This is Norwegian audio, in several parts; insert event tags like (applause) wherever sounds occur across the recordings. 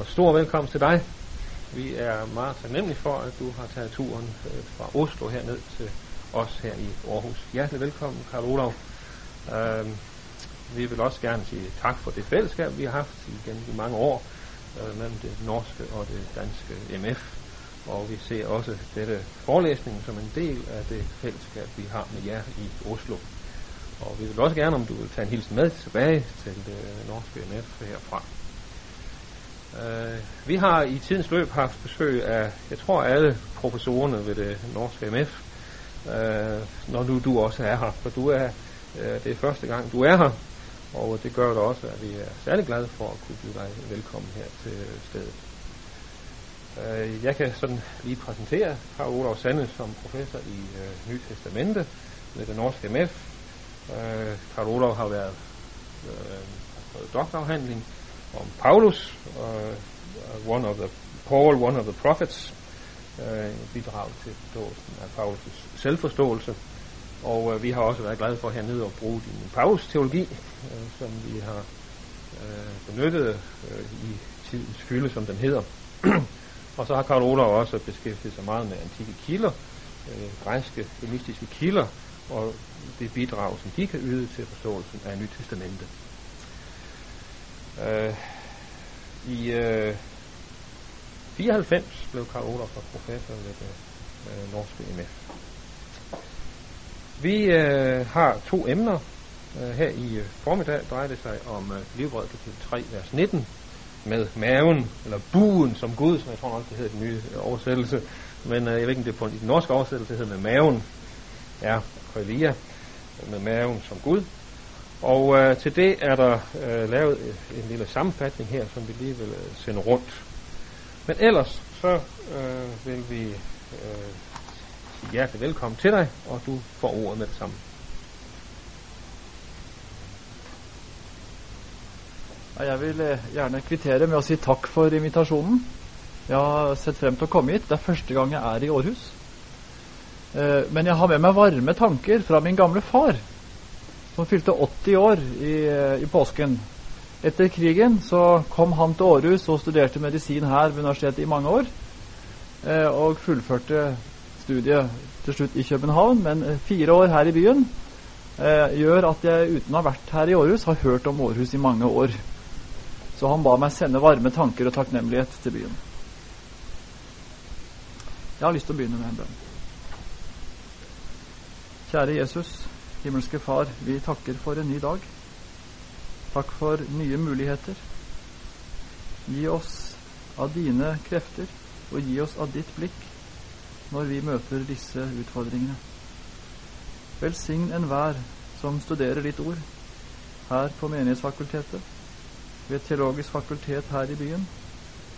Og stor velkommen til dig. Vi er meget taknemmelige for, at du har taget turen øh, fra Oslo herned til os her i Aarhus. Hjertelig velkommen, Karl Olav. Øh, vi vil også gerne sige tak for det fællesskab, vi har haft igennem de mange år øh, mellem det norske og det danske MF. Og vi ser også dette forelæsning som en del af det fællesskab, vi har med jer i Oslo. Og vi vil også gerne, om du vil tage en hilsen med tilbage til det norske MF herfra. Uh, vi har i tidens løb haft besøg af, jeg tror alle professorerne ved det norske MF, uh, når nu du også er her, for du er, uh, det er første gang du er her, og det gør det også, at vi er særlig glade for at kunne byde dig velkommen her til stedet. Jeg kan sådan lige præsentere Karl Olav Sande som professor i uh, Nye Testamente ved det norske MF. Uh, Karl Olav har været uh, doktorafhandling om Paulus, uh, one of the, Paul, one of the prophets, uh, bidrag til forståelsen af Paulus' selvforståelse. Og uh, vi har også været glade for hernede at bruge din Paulus-teologi, uh, som vi har uh, benyttet uh, i tidens fylde, som den hedder. (clears throat) og så har Karl Olav også beskæftiget sig meget med antikke kilder, uh, græske, helistiske kilder, og det bidrag, som de kan yde til forståelsen af Nyt Testamente. Uh, I øh, 94 blev Karl Olof professor ved det øh, norske MF. Vi øh, har to emner. Øh, her i øh, formiddag drejer det sig om øh, Livbrød kapitel 3, vers 19, med maven, eller buen som Gud, som jeg tror nok, det hedder den nye øh, oversættelse. Men øh, jeg ved ikke, om det er på den norske oversættelse, det hedder med maven. Ja, Koelia, med maven som Gud. Og øh, til det er der øh, lavet en lille sammenfatning her, som vi lige vil øh, sende rundt. Men ellers så øh, vil vi øh, sige hjertelig velkommen til dig, og du får ordet med det samme. Jeg vil eh, gjerne kvittere med å si takk for invitasjonen. Jeg har sett frem til å komme hit. Det er første gang jeg er i Århus. Eh, men jeg har med meg varme tanker fra min gamle far, som fylte 80 år i, i påsken. Etter krigen så kom han til Århus og studerte medisin her ved universitetet i mange år. Eh, og fullførte studiet til slutt i København, men fire år her i byen eh, gjør at jeg uten å ha vært her i Århus, har hørt om Århus i mange år. Så han ba meg sende varme tanker og takknemlighet til byen. Jeg har lyst til å begynne med en bønn. Kjære Jesus, himmelske Far, vi takker for en ny dag. Takk for nye muligheter. Gi oss av dine krefter, og gi oss av ditt blikk når vi møter disse utfordringene. Velsign enhver som studerer ditt ord her på Menighetsfakultetet, ved Teologisk fakultet her i byen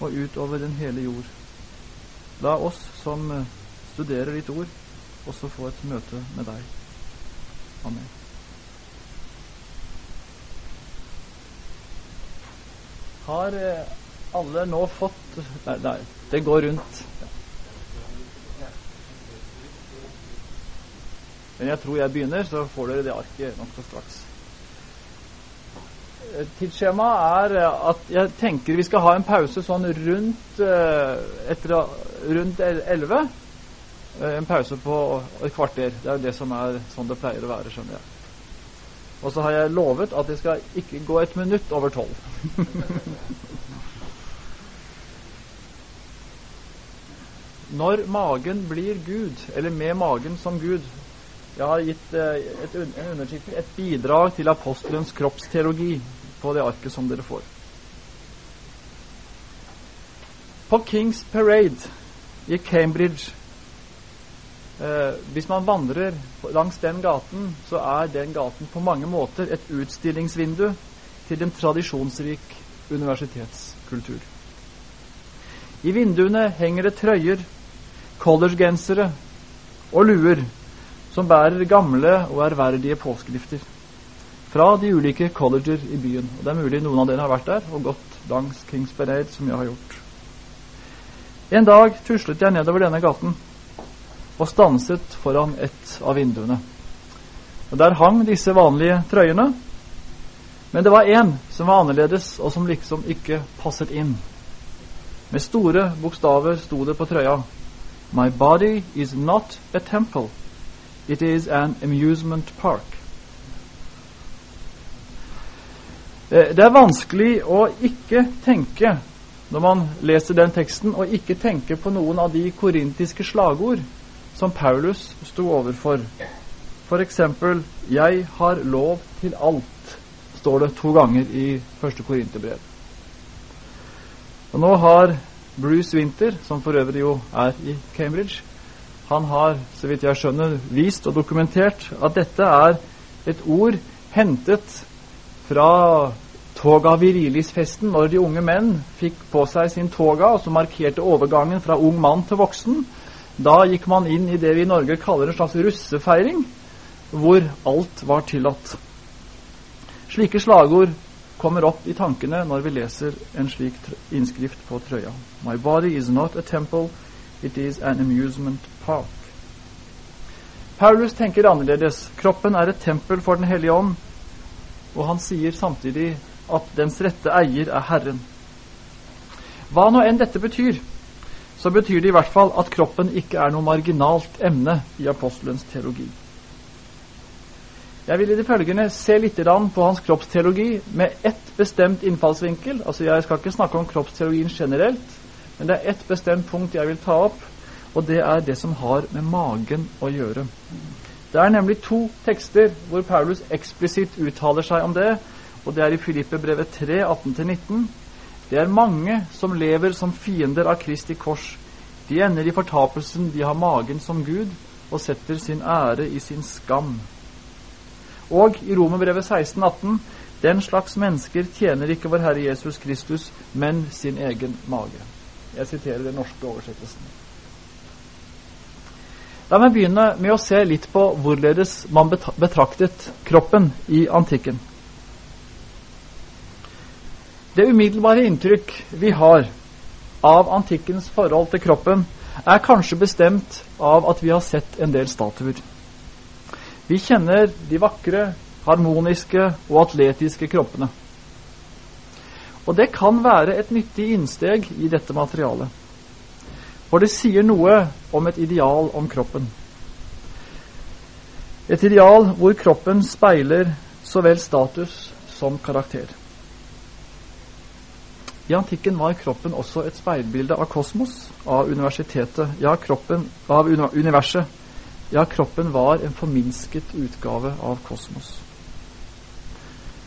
og utover den hele jord. La oss som studerer ditt ord, også få et møte med deg. Amen. Har alle nå fått Nei, nei det går rundt. Men jeg tror jeg begynner, så får dere det arket nokså straks. Tidsskjemaet er at jeg tenker vi skal ha en pause sånn rundt etter rundt 11. En pause på et kvarter. Det er jo det som er sånn det pleier å være, skjønner jeg. Og så har jeg lovet at det skal ikke gå et minutt over tolv. (laughs) Når magen blir Gud, eller med magen som Gud Jeg har gitt et, en undertittel, et bidrag til apostelens kroppsteologi, på det arket som dere får. På Kings Parade i Cambridge eh, Hvis man vandrer langs den gaten, så er den gaten på mange måter et utstillingsvindu til en tradisjonsrik universitetskultur. I vinduene henger det trøyer, collegegensere og luer som bærer gamle og ærverdige påskrifter fra de ulike colleger i byen. Og Det er mulig noen av dere har vært der og gått langs Kings Parade, som jeg har gjort. En dag tuslet jeg nedover denne gaten og stanset foran et av vinduene. Og Der hang disse vanlige trøyene, men det var en som var annerledes, og som liksom ikke passet inn. Med store bokstaver sto det på trøya My body is not a temple. It is an amusement park. Eh, det er vanskelig å ikke tenke når man leser den teksten, og ikke tenke på noen av de korintiske slagord som Paulus sto overfor. F.eks.: Jeg har lov til alt, står det to ganger i første korinterbrev. Og nå har Bruce Winter, som for øvrig jo er i Cambridge, han har, så vidt jeg skjønner, vist og dokumentert at dette er et ord hentet fra toga virilis-festen, når de unge menn fikk på seg sin toga, og som markerte overgangen fra ung mann til voksen. Da gikk man inn i det vi i Norge kaller en slags russefeiring, hvor alt var tillatt. Slike slagord kommer opp i tankene når vi leser en slik innskrift på trøya. My body is not a temple, it is an amusement park. Paulus tenker annerledes. Kroppen er et tempel for Den hellige ånd, og han sier samtidig at dens rette eier er Herren. Hva nå enn dette betyr, så betyr det i hvert fall at kroppen ikke er noe marginalt emne i apostelens teologi. Jeg vil i det følgende se litt på hans kroppsteologi med ett bestemt innfallsvinkel. Altså Jeg skal ikke snakke om kroppsteologien generelt, men det er ett bestemt punkt jeg vil ta opp, og det er det som har med magen å gjøre. Det er nemlig to tekster hvor Paulus eksplisitt uttaler seg om det, og det er i Filippe-brevet 3, 18-19. Det er mange som lever som fiender av Kristi kors. De ender i fortapelsen, de har magen som Gud og setter sin ære i sin skam. Og i Romerbrevet 16, 18, den slags mennesker tjener ikke vår Herre Jesus Kristus, men sin egen mage. Jeg siterer den norske oversettelsen. La meg begynne med å se litt på hvorledes man betraktet kroppen i antikken. Det umiddelbare inntrykk vi har av antikkens forhold til kroppen, er kanskje bestemt av at vi har sett en del statuer. Vi kjenner de vakre, harmoniske og atletiske kroppene. Og det kan være et nyttig innsteg i dette materialet. For det sier noe om et ideal om kroppen. Et ideal hvor kroppen speiler så vel status som karakter. I antikken var kroppen også et speilbilde av kosmos, av universitetet, ja, kroppen, av universet. Ja, kroppen var en forminsket utgave av kosmos.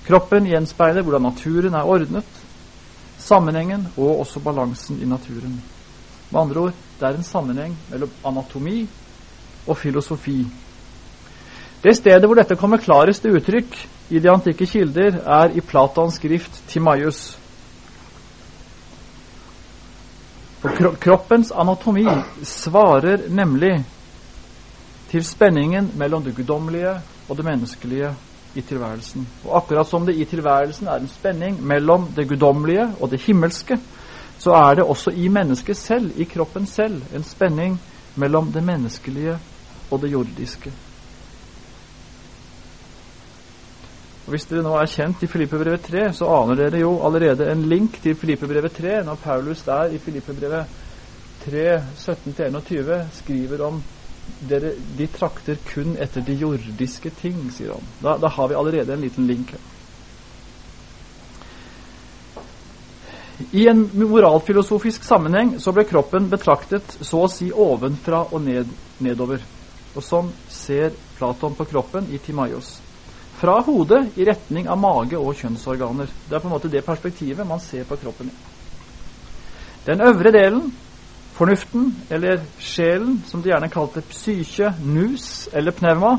Kroppen gjenspeiler hvordan naturen er ordnet, sammenhengen og også balansen i naturen. Med andre ord, det er en sammenheng mellom anatomi og filosofi. Det stedet hvor dette kommer klarest til uttrykk i de antikke kilder, er i Platons skrift Timaius. For kroppens anatomi svarer nemlig til spenningen mellom det guddommelige og det menneskelige i tilværelsen. Og akkurat som det i tilværelsen er en spenning mellom det guddommelige og det himmelske, så er det også i mennesket selv, i kroppen selv, en spenning mellom det menneskelige og det jordiske. Og Hvis dere nå er kjent i Filippebrevet 3, så aner dere jo allerede en link til Filippebrevet 3 når Paulus der i Filippebrevet 3, 17-21 skriver om dere, de trakter kun etter de jordiske ting, sier han. Da, da har vi allerede en liten link. I en moralfilosofisk sammenheng så ble kroppen betraktet så å si ovenfra og ned, nedover. Og sånn ser Platon på kroppen i Timaios fra hodet i retning av mage og kjønnsorganer. Det er på en måte det perspektivet man ser på kroppen i. Den øvre delen, fornuften, eller sjelen, som de gjerne kalte psyke, nus eller pneuma,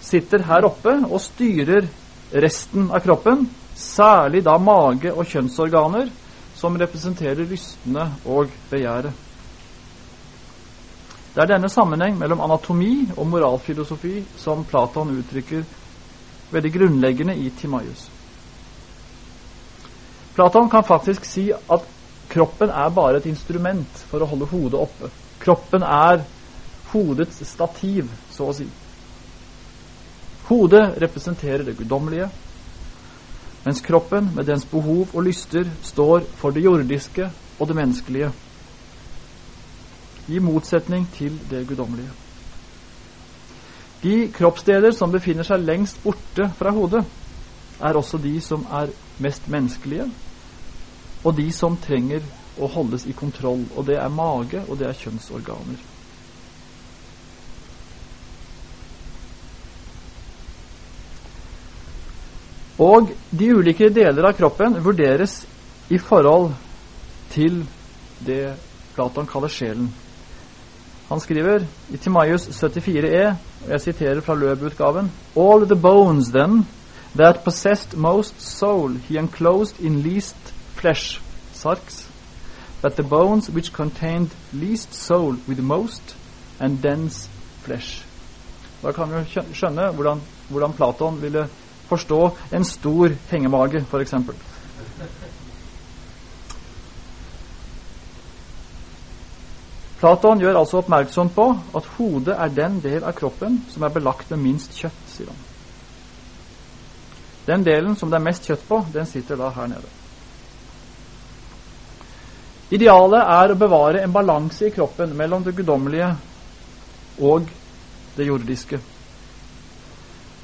sitter her oppe og styrer resten av kroppen, særlig da mage og kjønnsorganer, som representerer lystene og begjæret. Det er denne sammenheng mellom anatomi og moralfilosofi som Platon uttrykker veldig grunnleggende i Timaius. Platon kan faktisk si at kroppen er bare et instrument for å holde hodet oppe. Kroppen er hodets stativ, så å si. Hodet representerer det guddommelige, mens kroppen med dens behov og lyster står for det jordiske og det menneskelige, i motsetning til det guddommelige. De kroppsdeler som befinner seg lengst borte fra hodet, er også de som er mest menneskelige, og de som trenger å holdes i kontroll. Og det er mage, og det er kjønnsorganer. Og de ulike deler av kroppen vurderes i forhold til det Platon kaller sjelen. Han skriver i Timaius 74e, og jeg siterer fra Løb-utgaven All the bones, then, that possessed most soul, he enclosed in least flesh, sarks, but the bones which contained least soul with most and dense flesh. Da kan vi skjønne hvordan, hvordan Platon ville forstå en stor hengemage, f.eks. Platon gjør altså oppmerksom på at hodet er den del av kroppen som er belagt med minst kjøtt, sier han. Den delen som det er mest kjøtt på, den sitter da her nede. Idealet er å bevare en balanse i kroppen mellom det guddommelige og det jordiske.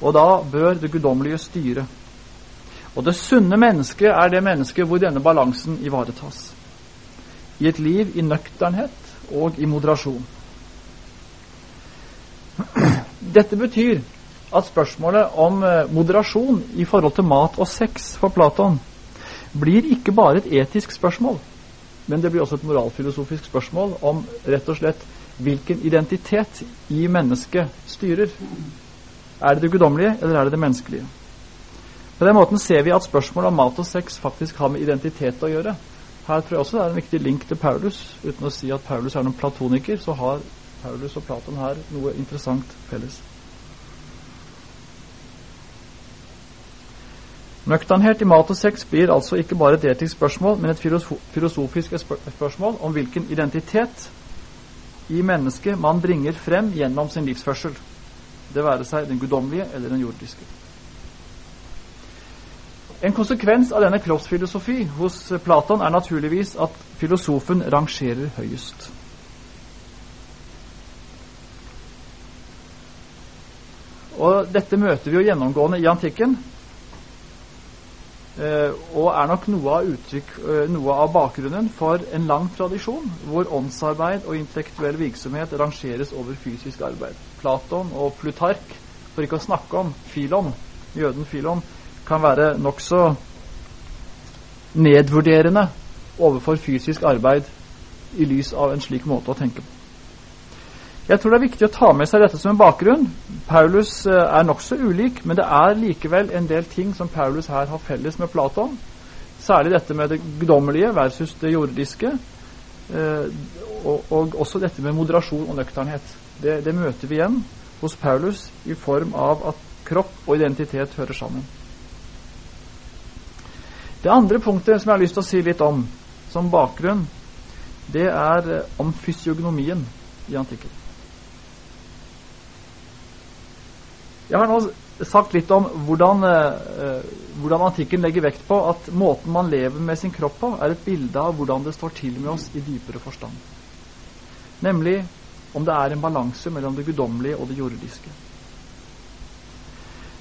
Og da bør det guddommelige styre. Og det sunne mennesket er det mennesket hvor denne balansen ivaretas. I et liv i nøkternhet og i moderasjon. Dette betyr at spørsmålet om eh, moderasjon i forhold til mat og sex for Platon blir ikke bare et etisk spørsmål, men det blir også et moralfilosofisk spørsmål om rett og slett hvilken identitet i mennesket styrer. Er det det guddommelige, eller er det det menneskelige? På den måten ser vi at spørsmålet om mat og sex faktisk har med identitet å gjøre. Her tror jeg også det er en viktig link til Paulus. Uten å si at Paulus er noen platoniker, så har Paulus og Platon her noe interessant felles. Nøkternhet i mat og sex blir altså ikke bare et etisk spørsmål, men et filosofisk spørsmål om hvilken identitet i mennesket man bringer frem gjennom sin livsførsel det være seg den guddommelige eller den jordiske. En konsekvens av denne kroppsfilosofi hos Platon er naturligvis at filosofen rangerer høyest. Og Dette møter vi jo gjennomgående i antikken, eh, og er nok noe av, uttrykk, eh, noe av bakgrunnen for en lang tradisjon hvor åndsarbeid og intellektuell virksomhet rangeres over fysisk arbeid. Platon og Plutark, for ikke å snakke om Filon, jøden Filon, kan være nokså nedvurderende overfor fysisk arbeid i lys av en slik måte å tenke på. Jeg tror det er viktig å ta med seg dette som en bakgrunn. Paulus eh, er nokså ulik, men det er likevel en del ting som Paulus her har felles med Platon. Særlig dette med det guddommelige versus det jordiske, eh, og, og også dette med moderasjon og nøkternhet. Det, det møter vi igjen hos Paulus i form av at kropp og identitet hører sammen. Det andre punktet som jeg har lyst til å si litt om som bakgrunn, det er eh, om fysiognomien i antikken. Jeg har nå sagt litt om hvordan, eh, hvordan, antikken legger vekt på at måten man lever med sin kropp på, er et bilde av hvordan det står til med oss i dypere forstand. Nemlig om det er en balanse mellom det guddommelige og det jordiske.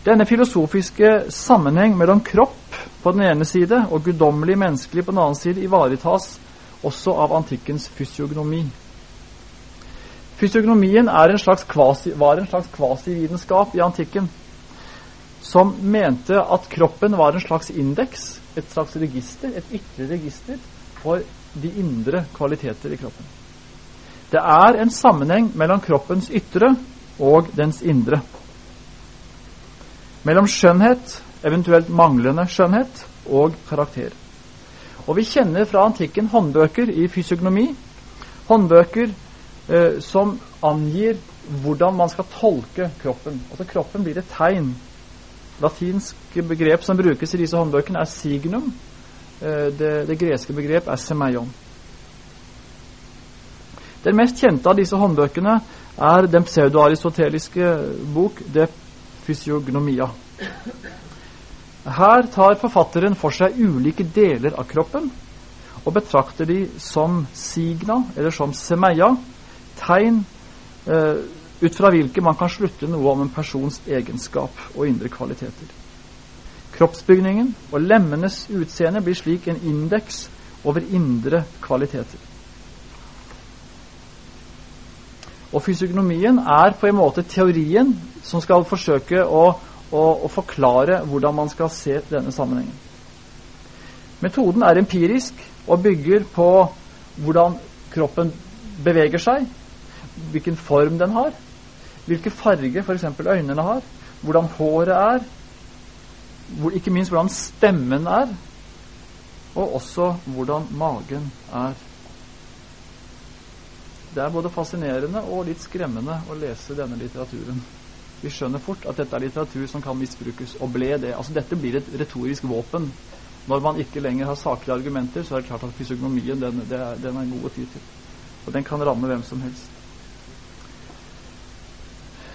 Denne filosofiske sammenheng mellom kropp på den ene side og guddommelig menneskelig på den annen side ivaretas også av antikkens fysiognomi. Fysiognomien en kvasi, var en slags kvasivitenskap i antikken som mente at kroppen var en slags indeks, et slags register, et ytre register for de indre kvaliteter i kroppen. Det er en sammenheng mellom kroppens ytre og dens indre. Mellom skjønnhet, eventuelt manglende skjønnhet, og karakter. Og Vi kjenner fra antikken håndbøker i fysiognomi. Håndbøker eh, som angir hvordan man skal tolke kroppen. Altså Kroppen blir et tegn. Latinske begrep som brukes i disse håndbøkene, er signum. Eh, det, det greske begrep er semeion. Den mest kjente av disse håndbøkene er den pseudoaristoteliske bok De Fysiognomia. Her tar forfatteren for seg ulike deler av kroppen og betrakter de som signa, eller som semeia, tegn eh, ut fra hvilke man kan slutte noe om en persons egenskap og indre kvaliteter. Kroppsbygningen og lemmenes utseende blir slik en indeks over indre kvaliteter. Og fysiognomien er på en måte teorien som skal forsøke å, å, å forklare hvordan man skal se denne sammenhengen. Metoden er empirisk og bygger på hvordan kroppen beveger seg, hvilken form den har, hvilke farger f.eks. øynene har, hvordan håret er, hvor, ikke minst hvordan stemmen er, og også hvordan magen er. Det er både fascinerende og litt skremmende å lese denne litteraturen. Vi skjønner fort at dette er litteratur som kan misbrukes, og ble det. Altså Dette blir et retorisk våpen. Når man ikke lenger har saklige argumenter, så er det klart at fysiognomien den, er, den er god å ty til. Og den kan ramme hvem som helst.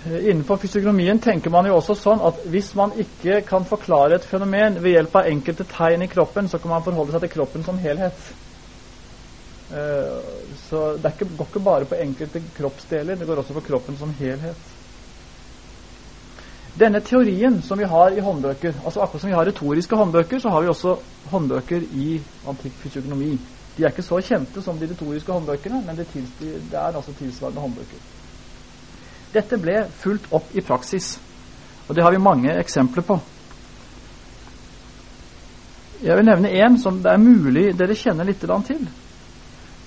Innenfor fysiognomien tenker man jo også sånn at hvis man ikke kan forklare et fenomen ved hjelp av enkelte tegn i kroppen, så kan man forholde seg til kroppen som helhet. Eh, så det ikke, går ikke bare på enkelte kroppsdeler, det går også på kroppen som helhet. Denne teorien som vi har i håndbøker, altså akkurat som vi har retoriske håndbøker, så har vi også håndbøker i antikk fysiognomi. De er ikke så kjente som de retoriske håndbøkene, men det, er altså tilsvarende håndbøker. Dette ble fulgt opp i praksis, og det har vi mange eksempler på. Jeg vil nevne én som det er mulig dere kjenner litt til.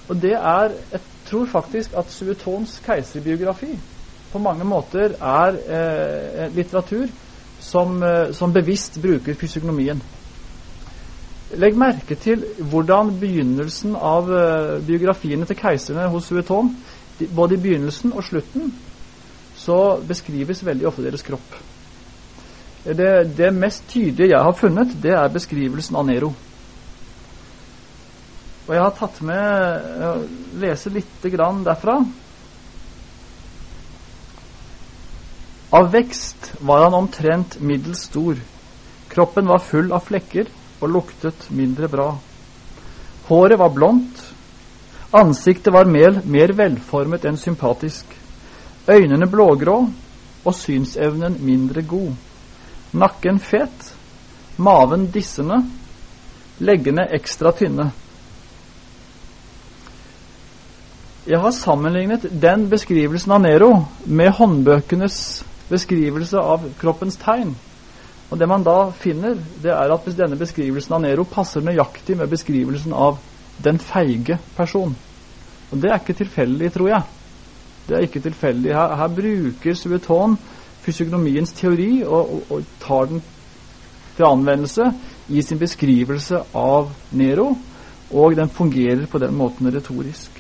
Og det er Jeg tror faktisk at Suetons keiserbiografi på mange måter er eh, litteratur som, eh, som, bevisst bruker fysiognomien. Legg merke til hvordan begynnelsen av eh, biografiene til keiserne hos Sueton, både i begynnelsen og slutten, så beskrives veldig ofte deres kropp. Det, det mest tydelige jeg har funnet, det er beskrivelsen av Nero. Og jeg har tatt med å lese litt grann derfra. Av vekst var han omtrent middels stor. Kroppen var full av flekker og luktet mindre bra. Håret var blondt. Ansiktet var mer, mer velformet enn sympatisk. Øynene blågrå og synsevnen mindre god. Nakken fet, maven dissende, leggene ekstra tynne. Jeg har sammenlignet den beskrivelsen av Nero med håndbøkenes beskrivelse av kroppens tegn. Og Det man da finner, det er at denne beskrivelsen av Nero passer nøyaktig med beskrivelsen av den feige person. Og Det er ikke tilfeldig, tror jeg. Det er ikke tilfeldig. Her, her bruker Sueton fysiognomiens teori og, og, og, tar den til anvendelse i sin beskrivelse av Nero, og den fungerer på den måten retorisk.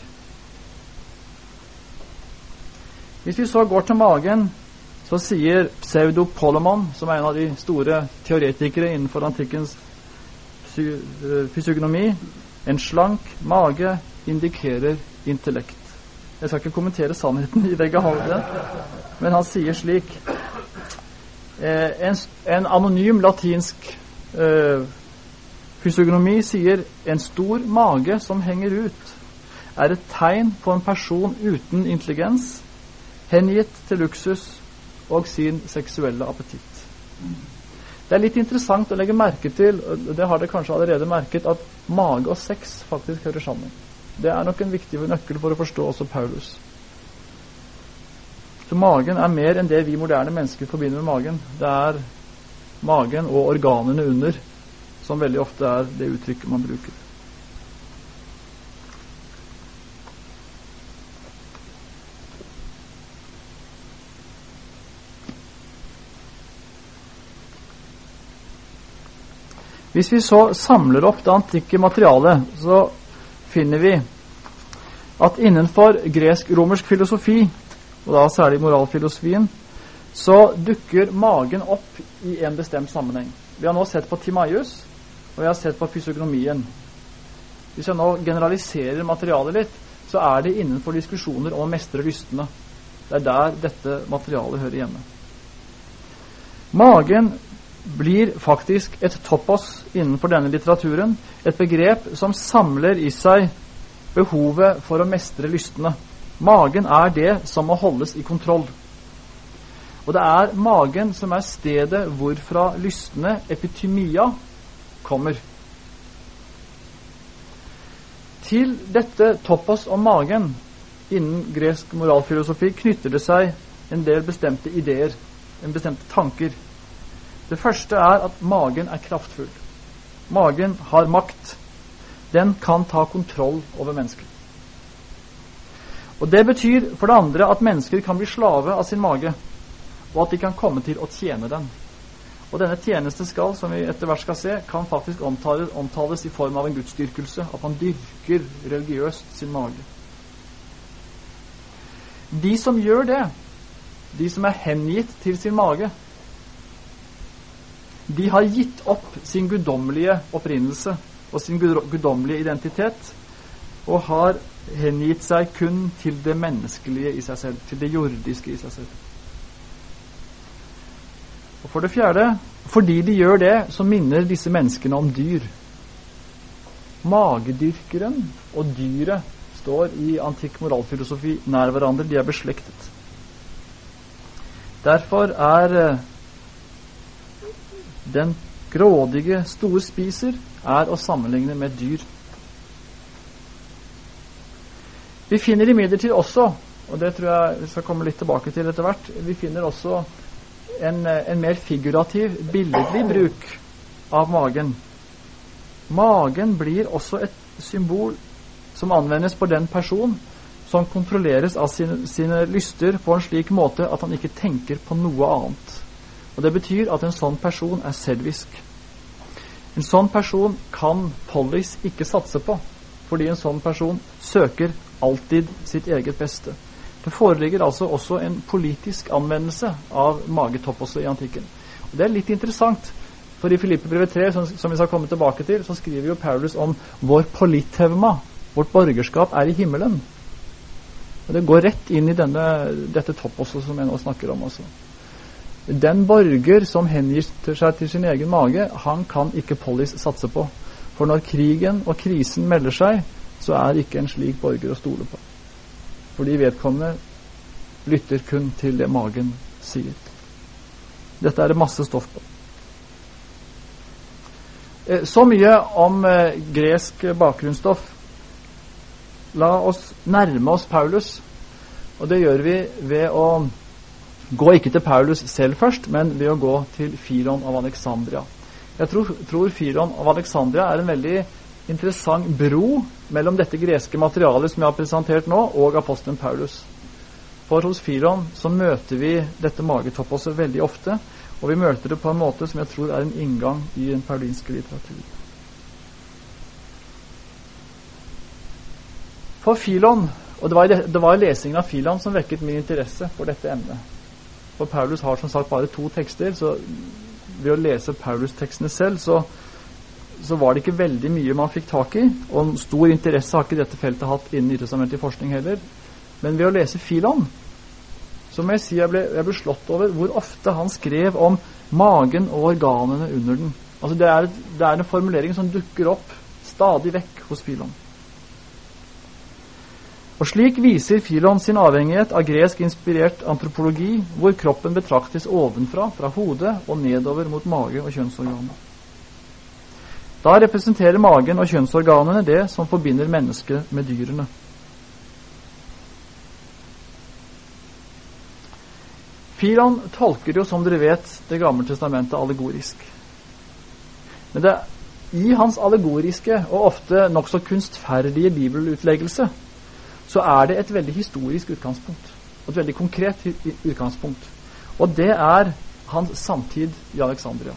Hvis vi så går til magen, så sier Pseudo Polemon, som er en av de store teoretikere innenfor antikkens eh, fysiognomi, en slank mage indikerer intellekt. Jeg skal ikke kommentere sannheten (laughs) i begge halvdel, men han sier slik eh, en, en, anonym latinsk eh, fysiognomi sier en stor mage som henger ut, er et tegn på en person uten intelligens, hengitt til luksus og sin seksuelle appetitt. Det er litt interessant å legge merke til, det har dere kanskje allerede merket, at mage og sex faktisk hører sammen. Det er nok en viktig nøkkel for å forstå også Paulus. Så magen er mer enn det vi moderne mennesker forbinder med magen. Det er magen og organene under som veldig ofte er det uttrykket man bruker. Hvis vi så samler opp det antikke materialet, så finner vi at innenfor gresk-romersk filosofi, og da særlig moralfilosofien, så dukker magen opp i en bestemt sammenheng. Vi har nå sett på Timaius, og vi har sett på fysiognomien. Hvis jeg nå generaliserer materialet litt, så er det innenfor diskusjoner om å mestre lystene. Det er der dette materialet hører hjemme. Magen blir faktisk et topos innenfor denne litteraturen. Et begrep som samler i seg behovet for å mestre lystene. Magen er det som må holdes i kontroll. Og det er magen som er stedet hvorfra lystne, epitymia, kommer. Til dette topos om magen innen gresk moralfilosofi knytter det seg en del bestemte ideer, en bestemte tanker. Det første er at magen er kraftfull. Magen har makt. Den kan ta kontroll over mennesker. Og Det betyr for det andre at mennesker kan bli slave av sin mage, og at de kan komme til å tjene den. Og denne tjeneste skal, som vi etter hvert skal se, kan faktisk omtales, omtales i form av en gudsdyrkelse. At man dyrker religiøst sin mage. De som gjør det, de som er hengitt til sin mage, de har gitt opp sin guddommelige opprinnelse og sin guddommelige identitet og har hengitt seg kun til det menneskelige i seg selv, til det jordiske i seg selv. Og For det fjerde, fordi de gjør det, så minner disse menneskene om dyr. Magedyrkeren og dyret står i antikk moralfilosofi nær hverandre. De er beslektet. Derfor er eh, den grådige storspiser er å sammenligne med dyr. Vi finner imidlertid også, og det tror jeg vi skal komme litt tilbake til etter hvert, vi finner også en, en mer figurativ, billedlig bruk av magen. Magen blir også et symbol som anvendes på den person som kontrolleres av sine, sine lyster på en slik måte at han ikke tenker på noe annet. Og Det betyr at en sånn person er selvisk. En sånn person kan Pollis ikke satse på, fordi en sånn person søker alltid sitt eget beste. Det foreligger altså også en politisk anvendelse av magetopp også i antikken. Og Det er litt interessant, for i Filippe 3, som, som, vi skal komme tilbake til, så skriver jo Paulus om vår polithevma, vårt borgerskap, er i himmelen. Og Det går rett inn i denne, dette topp også, som jeg nå snakker om. også. Den borger som hengifter seg til sin egen mage, han kan ikke Pollis satse på. For når krigen og krisen melder seg, så er ikke en slik borger å stole på. Fordi vedkommende lytter kun til det magen sier. Dette er det masse stoff på. Eh, så mye om eh, gresk bakgrunnsstoff. La oss nærme oss Paulus, og det gjør vi ved å Gå ikke til Paulus selv først, men ved å gå til Firon av Alexandria. Jeg tror, tror Firon av Alexandria er en veldig interessant bro mellom dette greske materialet som jeg har presentert nå, og apostelen Paulus. For hos Firon så møter vi dette magetopposet veldig ofte, og vi møter det på en måte som jeg tror er en inngang i den paulinske litteratur. For Filon, og det var, det var lesingen av Filon som vekket min interesse for dette emnet. For Paulus har som sagt bare to tekster, så ved å lese Paulus-tekstene selv, så, så, var det ikke veldig mye man fikk tak i. Og stor interesse har ikke dette feltet hatt innen nytestamentlig forskning heller. Men ved å lese Filon, så må jeg si jeg ble, jeg ble slått over hvor ofte han skrev om magen og organene under den. Altså det er, det er en formulering som dukker opp stadig vekk hos Filon. Og Slik viser Filon sin avhengighet av gresk inspirert antropologi, hvor kroppen betraktes ovenfra, fra hodet og nedover mot mage og kjønnsorganer. Da representerer magen og kjønnsorganene det som forbinder mennesket med dyrene. Filon tolker jo, som dere vet, Det gamle testamentet allegorisk. Men det, i hans allegoriske og ofte nokså kunstferdige bibelutleggelse så er det et veldig historisk utgangspunkt. Et veldig konkret utgangspunkt. Og det er hans samtid i Alexandria.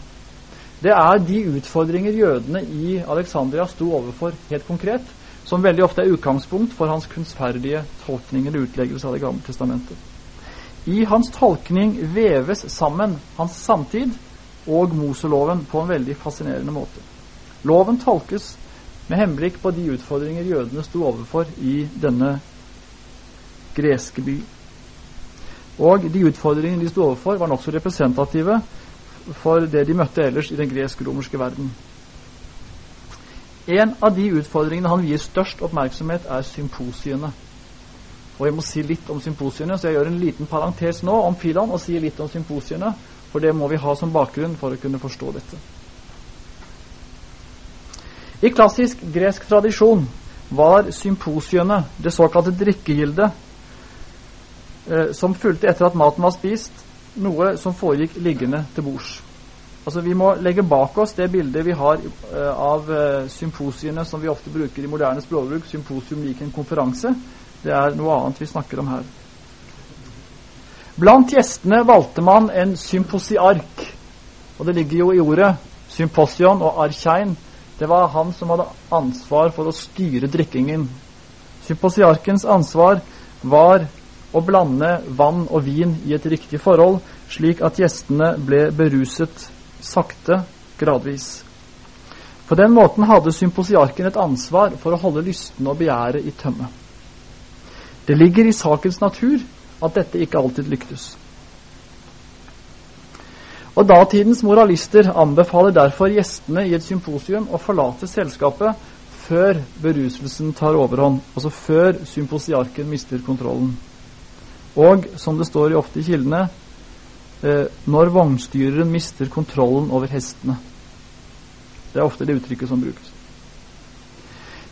Det er de utfordringer jødene i Alexandria sto overfor helt konkret, som veldig ofte er utgangspunkt for hans kunstferdige tolkning eller utleggelse av Det gamle testamentet. I hans tolkning veves sammen hans samtid og Moseloven på en veldig fascinerende måte. Loven tolkes med henblikk på de utfordringer jødene sto overfor i denne greske by. Og de utfordringene de sto overfor, var nokså representative for det de møtte ellers i den gresk-romerske verden. En av de utfordringene han vier størst oppmerksomhet, er symposiene. Og jeg må si litt om symposiene, så jeg gjør en liten parentes nå om Filan og sier litt om symposiene, for det må vi ha som bakgrunn for å kunne forstå dette. I klassisk gresk tradisjon var symposiene, det såkalte drikkegildet, eh, som fulgte etter at maten var spist, noe som foregikk liggende til bords. Altså Vi må legge bak oss det bildet vi har eh, av eh, symposiene som vi ofte bruker i moderne språkbruk. Symposium lik en konferanse. Det er noe annet vi snakker om her. Blant gjestene valgte man en symposiark. Og det ligger jo i ordet symposion og arkein. Det var han som hadde ansvar for å styre drikkingen. Symposiarkens ansvar var å blande vann og vin i et riktig forhold, slik at gjestene ble beruset sakte, gradvis. På den måten hadde symposiarken et ansvar for å holde lysten og begjæret i tømme. Det ligger i sakens natur at dette ikke alltid lyktes. Og Datidens moralister anbefaler derfor gjestene i et symposium å forlate selskapet før beruselsen tar overhånd, altså før symposiarken mister kontrollen. Og, som det står ofte i kildene, eh, når vognstyreren mister kontrollen over hestene. Det er ofte det uttrykket som brukes.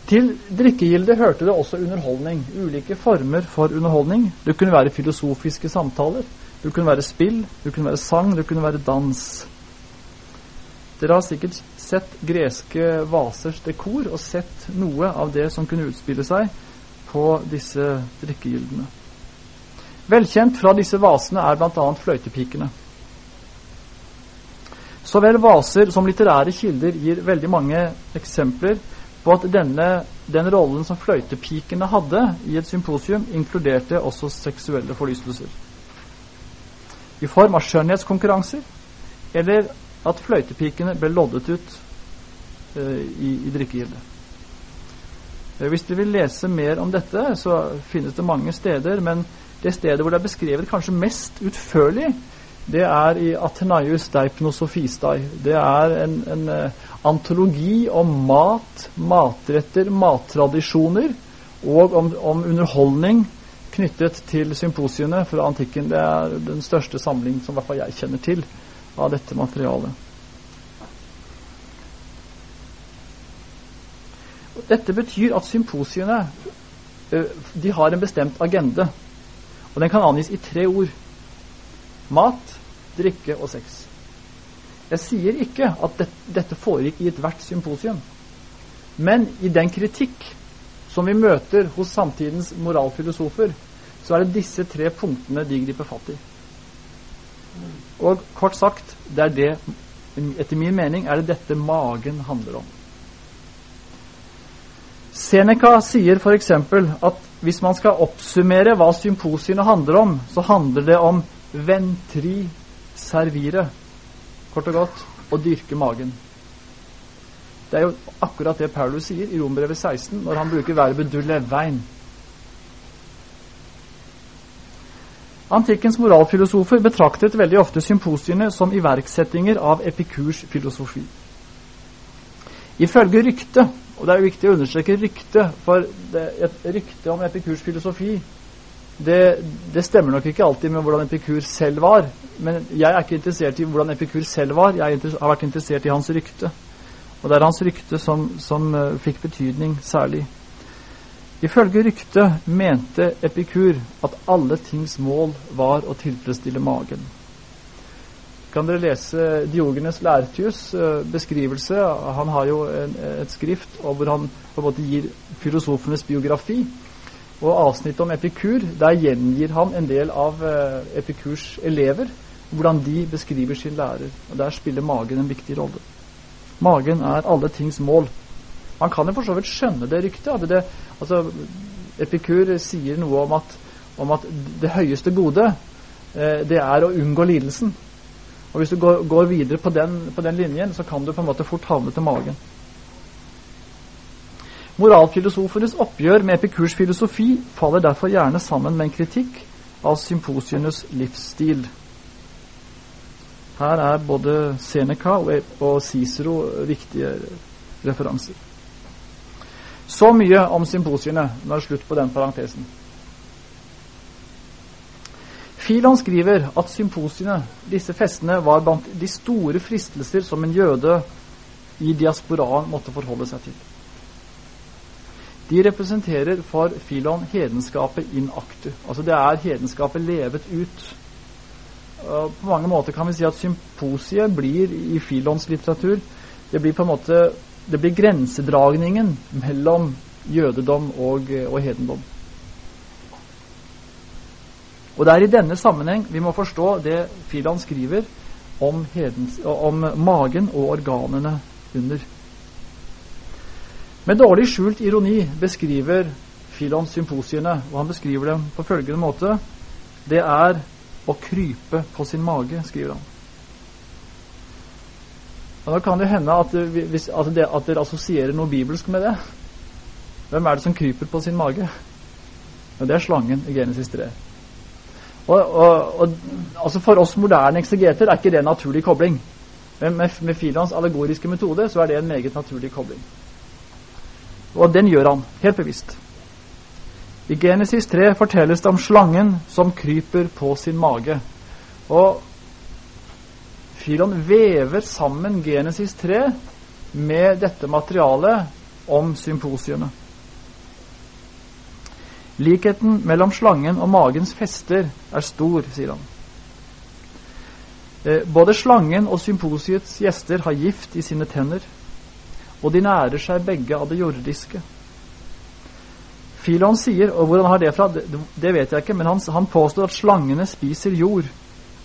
Til drikkegilde hørte det også underholdning. Ulike former for underholdning. Det kunne være filosofiske samtaler. Det kunne være spill, det kunne være sang, det kunne være dans. Dere har sikkert sett greske vasers dekor og sett noe av det som kunne utspille seg på disse drikkegildene. Velkjent fra disse vasene er bl.a. fløytepikene. Så vel vaser som litterære kilder gir veldig mange eksempler på at denne, den rollen som fløytepikene hadde i et symposium, inkluderte også seksuelle forlystelser i form av skjønnhetskonkurranser, eller at fløytepikene ble loddet ut eh, i, i drikkegildet. Uh, hvis du vil lese mer om dette, så finnes det mange steder, men det stedet hvor det er beskrevet kanskje mest utførlig, det er i Athenaius Deipnosofistai. Det er en, en uh, antologi om mat, matretter, mattradisjoner og om, om underholdning knyttet til symposiene fra antikken. Det er den største samling som i hvert fall jeg kjenner til av dette materialet. Dette betyr at symposiene de har en bestemt agende. Og den kan angis i tre ord. Mat, drikke og sex. Jeg sier ikke at dette foregikk i ethvert symposium. Men i den kritikk som vi møter hos samtidens moralfilosofer, så er det disse tre punktene de griper fatt i. Og kort sagt, det er det, etter min mening er det dette magen handler om. Seneca sier f.eks. at hvis man skal oppsummere hva symposiene handler om, så handler det om ventri servire. Kort og godt å dyrke magen. Det er jo akkurat det Paulus sier i Rombrevet 16 når han bruker verbet 'du levein'. Antikkens moralfilosofer betraktet veldig ofte symposiene som iverksettinger av Epikurs filosofi. Ifølge ryktet, og det er jo viktig å understreke rykte, for et rykte om Epikurs filosofi det, det, stemmer nok ikke alltid med hvordan Epikur selv var. Men jeg er ikke interessert i hvordan Epikur selv var, jeg har vært interessert i hans rykte. Og det er hans rykte som, som uh, fikk betydning særlig. Ifølge ryktet mente Epikur at alle tings mål var å tilfredsstille magen. Kan dere lese Diogenes Lærtius uh, beskrivelse? Han har jo en, et skrift hvor han på en måte gir filosofenes biografi. Og avsnittet om Epikur, der gjengir han en del av uh, Epikurs elever. Hvordan de beskriver sin lærer. Og Der spiller magen en viktig rolle. Magen er alle tings mål. Man kan jo for så vidt skjønne det ryktet. Det, altså, Epikur sier noe om at, om at det høyeste gode eh, det er å unngå lidelsen. Og Hvis du går, går videre på den, på den, linjen, så kan du på en måte fort havne til magen. Moralfilosofenes oppgjør med Epikurs filosofi faller derfor gjerne sammen med en kritikk av symposienes livsstil. Her er både Seneca og Cicero viktige referanser. Så mye om symposiene. Nå er det slutt på den parentesen. Filon skriver at symposiene, disse festene, var blant de store fristelser som en jøde i diasporaen måtte forholde seg til. De representerer for Filon hedenskapet in actu. Altså det er hedenskapet levet ut. På mange måter kan vi si at symposiet blir i Filons litteratur det blir på en måte det blir grensedragningen mellom jødedom og, og hedendom. Og Det er i denne sammenheng vi må forstå det Filan skriver om, hedens, om magen og organene under. Med dårlig skjult ironi beskriver Filan symposiene, og han beskriver dem på følgende måte. Det er å krype på sin mage, skriver han. Og Da kan det hende at, hvis, at, det, at dere assosierer noe bibelsk med det. Hvem er det som kryper på sin mage? Ja, det er slangen i Genesis 3. Og, og, og, altså For oss moderne eksegeter er ikke det en naturlig kobling. Men med, med Filans allegoriske metode så er det en meget naturlig kobling. Og den gjør han, helt bevisst. I Genesis 3 fortelles det om slangen som kryper på sin mage. Og Filon vever sammen Genesis 3 med dette materialet om symposiene. Likheten mellom slangen og magens fester er stor, sier han. Eh, både slangen og symposiets gjester har gift i sine tenner, og de nærer seg begge av det jordiske. Filon sier, og hvor han har det fra, det, det vet jeg ikke, men han, han, påstår at slangene spiser jord.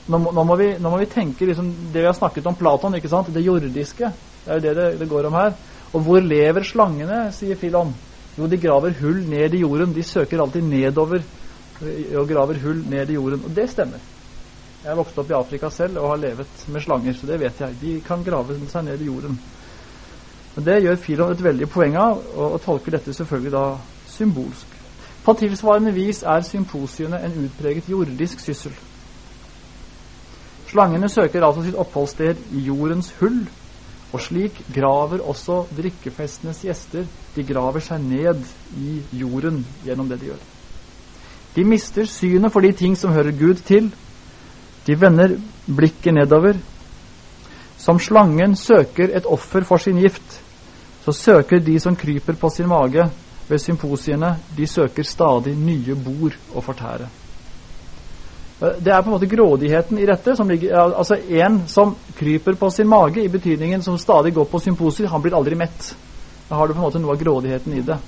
Nå, nå, må, vi, nå må, vi, tenke liksom, det vi har snakket om Platon, ikke sant? det jordiske. Det er jo det, det det går om her. Og hvor lever slangene, sier Filon. Jo, de graver hull ned i jorden. De søker alltid nedover og graver hull ned i jorden. Og det stemmer. Jeg er vokst opp i Afrika selv og har levet med slanger, så det vet jeg. De kan grave seg ned i jorden. Men Det gjør Filon et veldig poeng av, og, og tolker dette selvfølgelig da symbolsk. På tilsvarende vis er symposiene en utpreget jordisk syssel. Slangene søker altså sitt oppholdssted i jordens hull, og slik graver også drikkefestenes gjester. De graver seg ned i jorden gjennom det de gjør. De mister synet for de ting som hører Gud til. De vender blikket nedover. Som slangen søker et offer for sin gift, så søker de som kryper på sin mage ved symposiene, de søker stadig nye bord å fortære. Det er på en måte grådigheten i dette. Som ligger, altså En som kryper på sin mage, i betydningen som stadig går på symposier, han blir aldri mett. Da har du på en måte noe av grådigheten i det.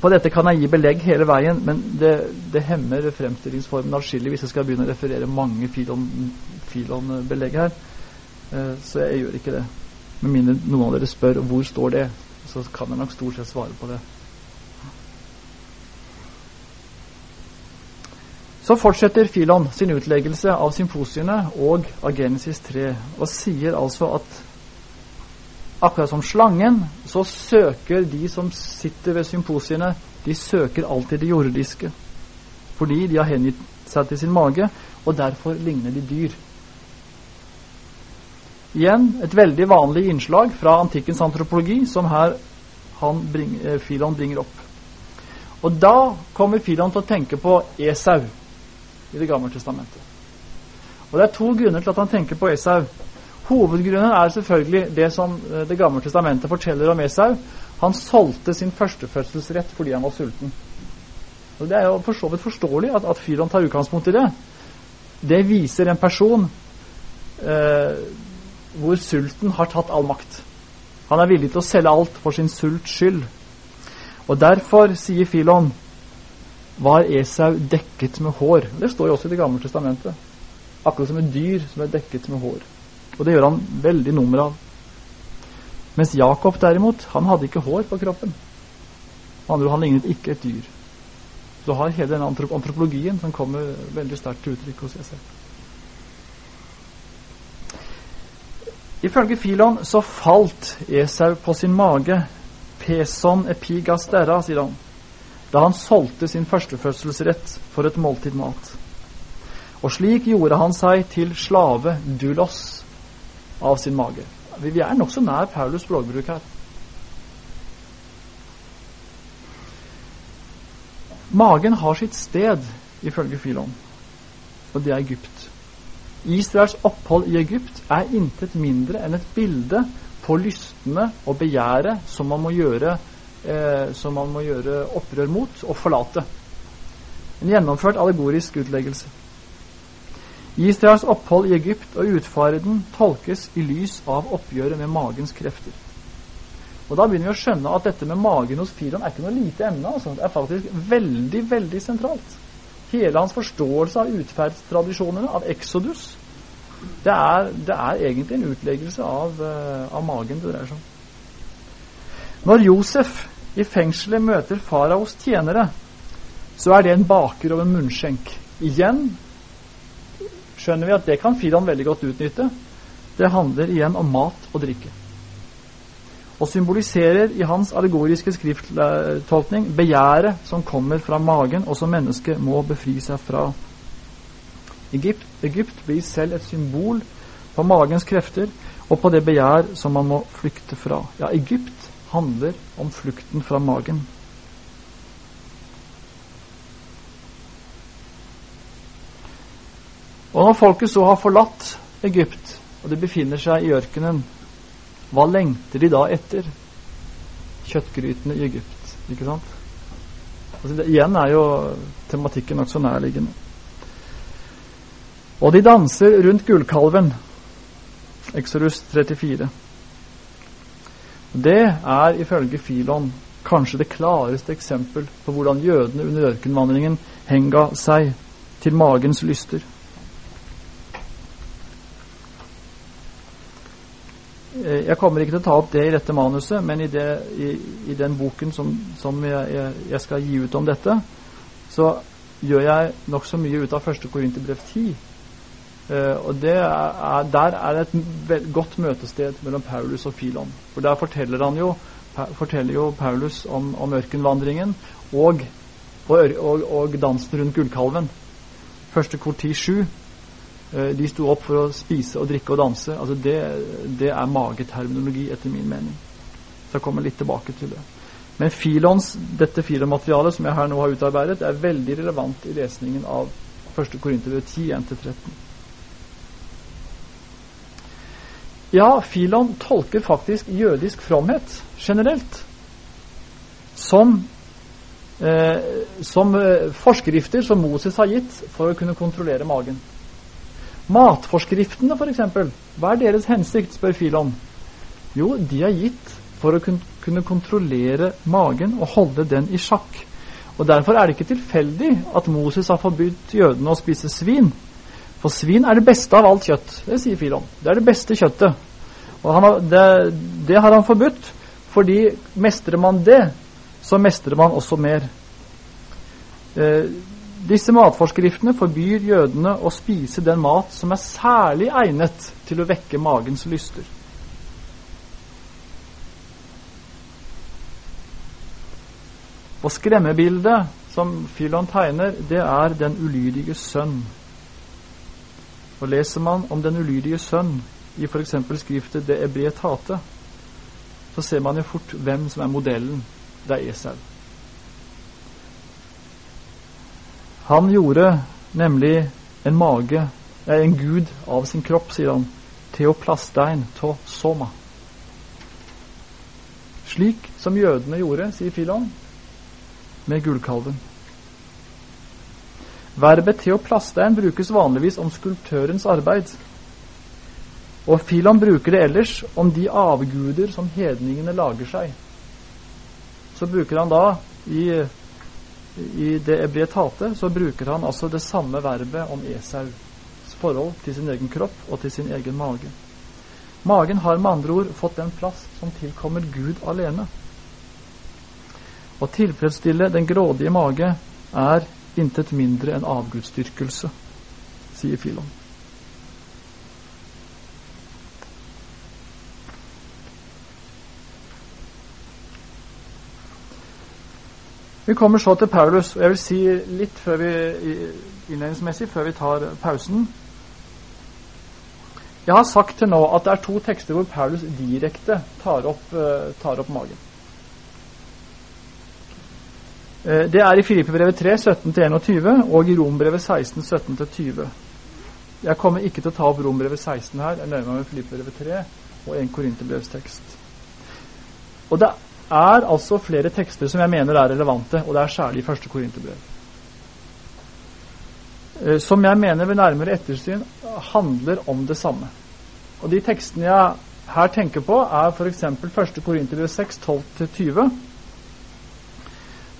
På dette kan jeg gi belegg hele veien, men det, det hemmer fremstillingsformen atskillig hvis jeg skal begynne å referere mange filon-belegg her. Eh, så jeg gjør ikke det. Med mindre noen av dere spør hvor står det, så kan jeg nok stort sett svare på det. Så fortsetter Filon sin utleggelse av symposiene og av Genesis 3, og sier altså at akkurat som slangen, så søker de som sitter ved symposiene, de søker alltid det jordiske. Fordi de har hengitt seg til sin mage, og derfor ligner de dyr. Igjen et veldig vanlig innslag fra antikkens antropologi, som her bring, eh, Filon bringer opp. Og da kommer Filon til å tenke på Esau i Det gamle testamentet. Og Det er to grunner til at han tenker på Esau. Hovedgrunnen er selvfølgelig det som eh, Det gamle testamentet forteller om Esau. Han solgte sin førstefødselsrett fordi han var sulten. Og Det er jo for så vidt forståelig at, at Filon tar utgangspunkt i det. Det viser en person eh, hvor sulten har tatt all makt. Han er villig til å selge alt for sin sults skyld. Og Derfor sier Filon var Esau dekket med hår. Det står jo også i Det gamle testamentet. Akkurat som et dyr som er dekket med hår. Og det gjør han veldig nummer av. Mens Jakob derimot, han hadde ikke hår på kroppen. Andre, han lignet ikke et dyr. Så har hele denne antropologien som kommer veldig sterkt til uttrykk hos Esau. Ifølge Filon så falt Esau på sin mage. Peson epigas derra, sier han da han solgte sin førstefødselsrett for et måltid mat. Og slik gjorde han seg til slave dulos av sin mage. Vi er nokså nær Paulus' språkbruk her. Magen har sitt sted, ifølge Filon, og det er Egypt. Israels opphold i Egypt er intet mindre enn et bilde på lystene og begjæret som man må gjøre, eh, som man må gjøre opprør mot og forlate. En gjennomført allegorisk utleggelse. Israels opphold i Egypt og utfarden tolkes i lys av oppgjøret med magens krefter. Og Da begynner vi å skjønne at dette med magen hos Firon er ikke noe lite emne. Altså. Det er faktisk veldig, veldig sentralt. Hele hans forståelse av utferdstradisjonene, av Exodus, det er, det er egentlig en utleggelse av, uh, av magen det dreier seg om. Når Josef i fengselet møter faraos tjenere, så er det en baker og en munnskjenk. Igjen skjønner vi at det kan Fidan veldig godt utnytte. Det handler igjen om mat og drikke. Og symboliserer i hans allegoriske skrifttolkning begjæret som kommer fra magen, og som mennesket må befri seg fra. Egypt, Egypt blir selv et symbol på magens krefter og på det begjær som man må flykte fra. Ja, Egypt handler om flukten fra magen. Og når folket så har forlatt Egypt, og de befinner seg i ørkenen, hva lengter de da etter? Kjøttgrytene i Egypt, ikke sant? Altså det, igjen er jo tematikken nokså nærliggende. Og de danser rundt gullkalven. Exodus 34. Det er ifølge Filon kanskje det klareste eksempel på hvordan jødene under ørkenvandringen henga seg til magens lyster. Jeg kommer ikke til å ta opp det i dette manuset, men i, det, i, i den boken som, som jeg, jeg, skal gi ut om dette, så gjør jeg nokså mye ut av første Korinterbrev 10. Uh, og er, Der er det et godt møtested mellom Paulus og Filon. For Der forteller, han jo, forteller jo Paulus om, om ørkenvandringen og, og, og, og dansen rundt gullkalven. Første kort 10.7 Eh, de sto opp for å spise og drikke og danse. Altså det, det er mageterminologi, etter min mening. Så jeg kommer litt tilbake til det. Men filons, dette filonmaterialet som jeg her nå har utarbeidet, er veldig relevant i lesningen av 1. Korinterbrev 10, 1-13. Ja, Filon tolker faktisk jødisk fromhet generelt som, eh, som eh, forskrifter som Moses har gitt for å kunne kontrollere magen. Matforskriftene, f.eks. Hva er deres hensikt, spør Filon. Jo, de er gitt for å kunne kontrollere magen og holde den i sjakk. Og Derfor er det ikke tilfeldig at Moses har forbudt jødene å spise svin. For svin er det beste av alt kjøtt. Det sier Filon. Det er det beste kjøttet. Og har, det, det, har han forbudt, fordi mestrer man det, så mestrer man også mer. Eh, disse matforskriftene forbyr jødene å spise den mat som er særlig egnet til å vekke magens lyster. Og skremmebildet som Filon tegner, det er den ulydige sønn. Og Leser man om den ulydige sønn i f.eks. skriftet Det ebretate, så ser man jo fort hvem som er modellen. Det er Esau. Han gjorde nemlig en mage, en gud av sin kropp, sier han. Teoplastein to soma. Slik som jødene gjorde, sier Filon, med gullkalven. Verbet teoplastein brukes vanligvis om skulptørens arbeid. Og Filon bruker det ellers om de avguder som hedningene lager seg. Så bruker han da i i det ebrietate så bruker han altså det samme verbet om Esaus forhold til sin egen kropp og til sin egen mage. Magen har med andre ord fått den plass som tilkommer Gud alene. Å tilfredsstille den grådige mage er intet mindre enn avgudsdyrkelse, sier Filon. Vi kommer så til Paulus, og jeg vil si litt før vi, innledningsmessig før vi tar pausen. Jeg har sagt til nå at det er to tekster hvor Paulus direkte tar opp, uh, tar opp magen. Uh, det er i Filippebrevet 3, 17-21 og i Rombrevet 16, 17-20. Jeg kommer ikke til å ta opp Rombrevet 16 her. Jeg nøyer meg med Filippebrevet 3 og en korinterbrevstekst. Og det er altså flere tekster som jeg mener er relevante, og det er særlig første korinterbrev. Eh, som jeg mener ved nærmere ettersyn handler om det samme. Og De tekstene jeg her tenker på, er f.eks. 1. Korinterbrev 6, 12-20,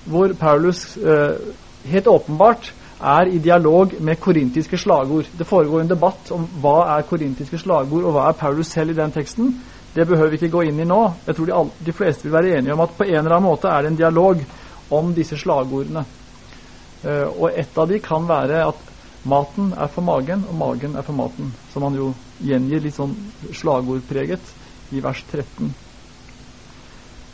hvor Paulus eh, helt åpenbart er i dialog med korintiske slagord. Det foregår en debatt om hva er korintiske slagord, og hva er Paulus selv i den teksten. Det behøver vi ikke gå inn i nå. Jeg tror de, all, de, fleste vil være enige om at på en eller annen måte er det en dialog om disse slagordene. Uh, og et av de kan være at maten er for magen, og magen er for maten. Som han jo gjengir litt sånn slagordpreget i vers 13.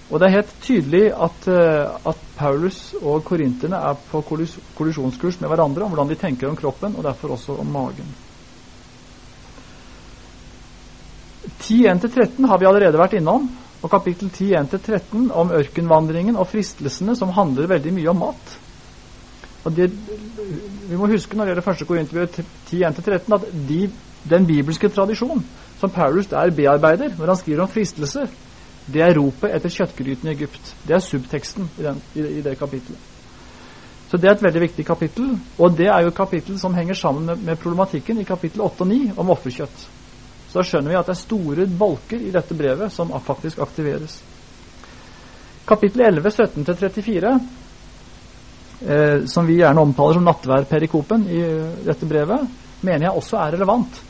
Og det er helt tydelig at, uh, at Paulus og korinterne er på kollis kollisjonskurs med hverandre om hvordan de tenker om kroppen, og derfor også om magen. 10.1-13 har vi allerede vært innom. Og kapittel 10.1-13 om ørkenvandringen og fristelsene, som handler veldig mye om mat. Og det, Vi må huske når det gjelder første Korinterbrev 10.1-13 at de, den bibelske tradisjonen som Paulus der bearbeider når han skriver om fristelser, det er ropet etter kjøttgryten i Egypt. Det er subteksten i, den, i, i det kapittelet. Så det er et veldig viktig kapittel, og det er jo et kapittel som henger sammen med, med problematikken i kapittel 8 og 9 om offerkjøtt så skjønner vi at det er store bolker i dette brevet som faktisk aktiveres. Kapittel 11, 17-34, eh, som vi gjerne omtaler som nattværperikopen i dette brevet, mener jeg også er relevant.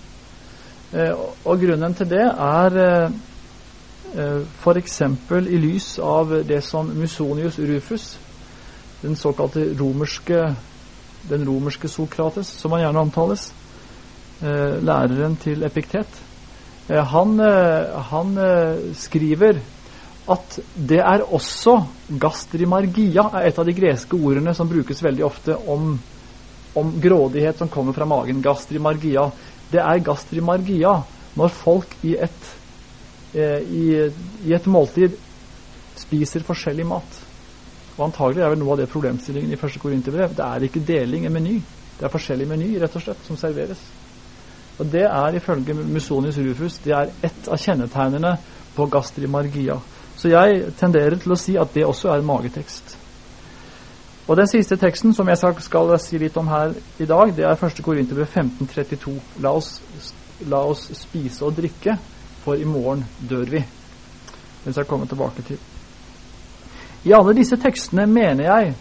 Eh, og grunnen til det er eh, eh f.eks. i lys av det som Musonius Rufus, den såkalte romerske, den romerske Sokrates, som han gjerne omtales, eh, læreren til Epiktet, Eh, han, eh, han eh, skriver at det er også gastrimargia, er et av de greske ordene som brukes veldig ofte om, om grådighet som kommer fra magen. Gastrimargia. Det er gastrimargia når folk i et, eh, i, i et måltid spiser forskjellig mat. Og antagelig er vel noe av det problemstillingen i første Korinterbrev. Det er ikke deling i meny. Det er forskjellig meny, rett og slett, som serveres. Og Det er ifølge Musonius Rufus det er ett av kjennetegnene på gastrimargia. Så jeg tenderer til å si at det også er magetekst. Og Den siste teksten som jeg skal si litt om her i dag, det er 1. Korinterbrev 1532. La oss, la oss spise og drikke, for i morgen dør vi. Den skal jeg komme tilbake til. I alle disse tekstene mener jeg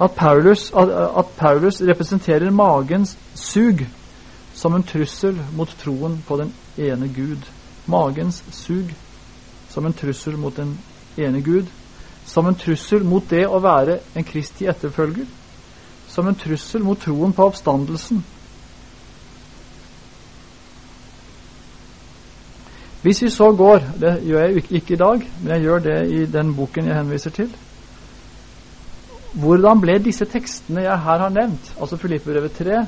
at Paulus, at, Paulus representerer magens sug som en trussel mot troen på den ene Gud. Magens sug som en trussel mot den ene Gud. Som en trussel mot det å være en Kristi etterfølger. Som en trussel mot troen på oppstandelsen. Hvis vi så går Det gjør jeg ikke i dag, men jeg gjør det i den boken jeg henviser til. Hvordan ble disse tekstene jeg her har nevnt, altså Filippebrevet 3,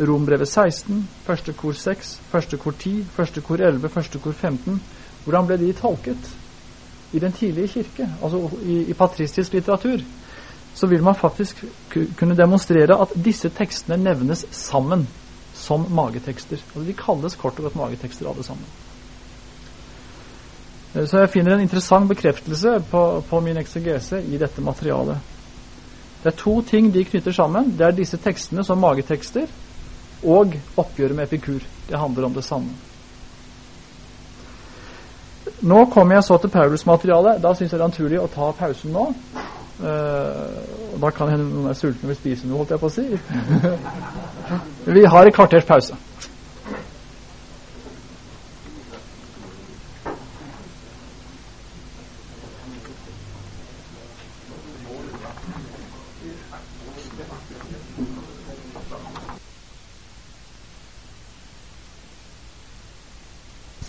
Rombrevet 16, første kor 6, første kor 10, første kor 11, første kor 15 Hvordan ble de tolket i den tidlige kirke, altså i, i patristisk litteratur? Så vil man faktisk kunne demonstrere at disse tekstene nevnes sammen som magetekster. Altså de kalles kort og godt magetekster alle sammen. Eh, så jeg finner en interessant bekreftelse på, på min eksegese i dette materialet. Det er to ting de knytter sammen. Det er disse tekstene som magetekster, og oppgjøret med Epikur. Det handler om det samme. Nå kommer jeg så til Paulus-materialet. Da syns jeg det er naturlig å ta pausen nå. Uh, da kan hende noen er sultne og vil spise noe, holdt jeg på å si. (laughs) Vi har et kvarters pause.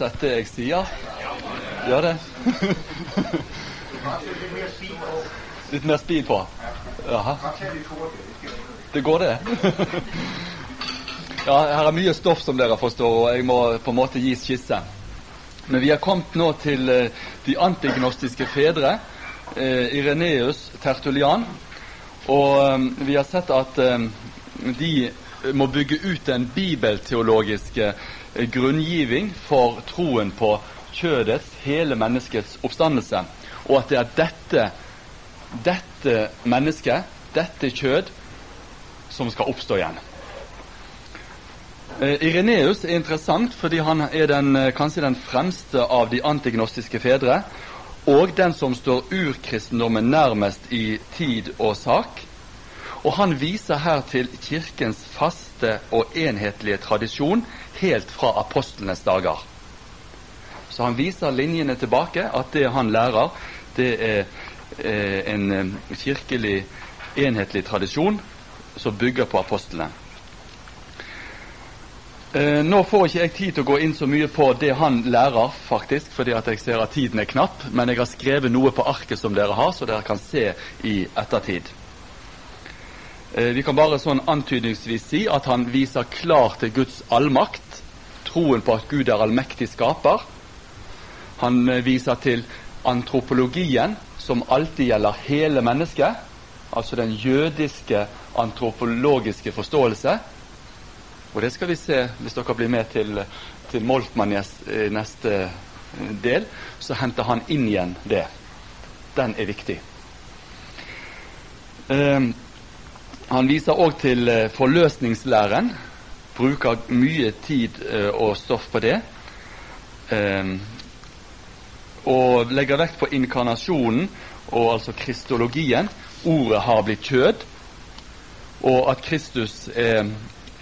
Setter jeg sida. Gjør det. Litt mer speed på? Jaha. Det går, det? ja, her er mye stoff, som dere forstår, og jeg må på en måte gi skisse. Men vi er kommet nå til eh, de antignostiske fedre, eh, Ireneus, Tertulian. Og eh, vi har sett at eh, de må bygge ut den bibelteologisk eh, grunngiving for troen på kjødets, hele menneskets oppstandelse. Og at det er dette, dette mennesket, dette kjød, som skal oppstå igjen. Eh, Ireneus er interessant fordi han er den, eh, kanskje den fremste av de antignostiske fedre, og den som står urkristendommen nærmest i tid og sak. Og han viser her til Kirkens faste og enhetlige tradisjon helt fra apostlenes dager. Så han viser linjene tilbake, at det han lærer, det er eh, en eh, kirkelig enhetlig tradisjon som bygger på apostlene. Eh, nå får ikke jeg tid til å gå inn så mye på det han lærer, faktisk, fordi at jeg ser at tiden er knapp, men jeg har skrevet noe på arket som dere har, så dere kan se i ettertid. Eh, vi kan bare sånn antydningsvis si at han viser klart til Guds allmakt, troen på at Gud er allmektig skaper. Han eh, viser til antropologien, som alltid gjelder hele mennesket, altså den jødiske antropologiske forståelse. Og det skal vi se hvis dere blir med til, til Moltmann i neste del. Så henter han inn igjen det. Den er viktig. Um, han viser òg til forløsningslæren. Bruker mye tid uh, og stoff på det. Um, og legger vekt på inkarnasjonen, og altså kristologien. Ordet har blitt kjød, og at Kristus er,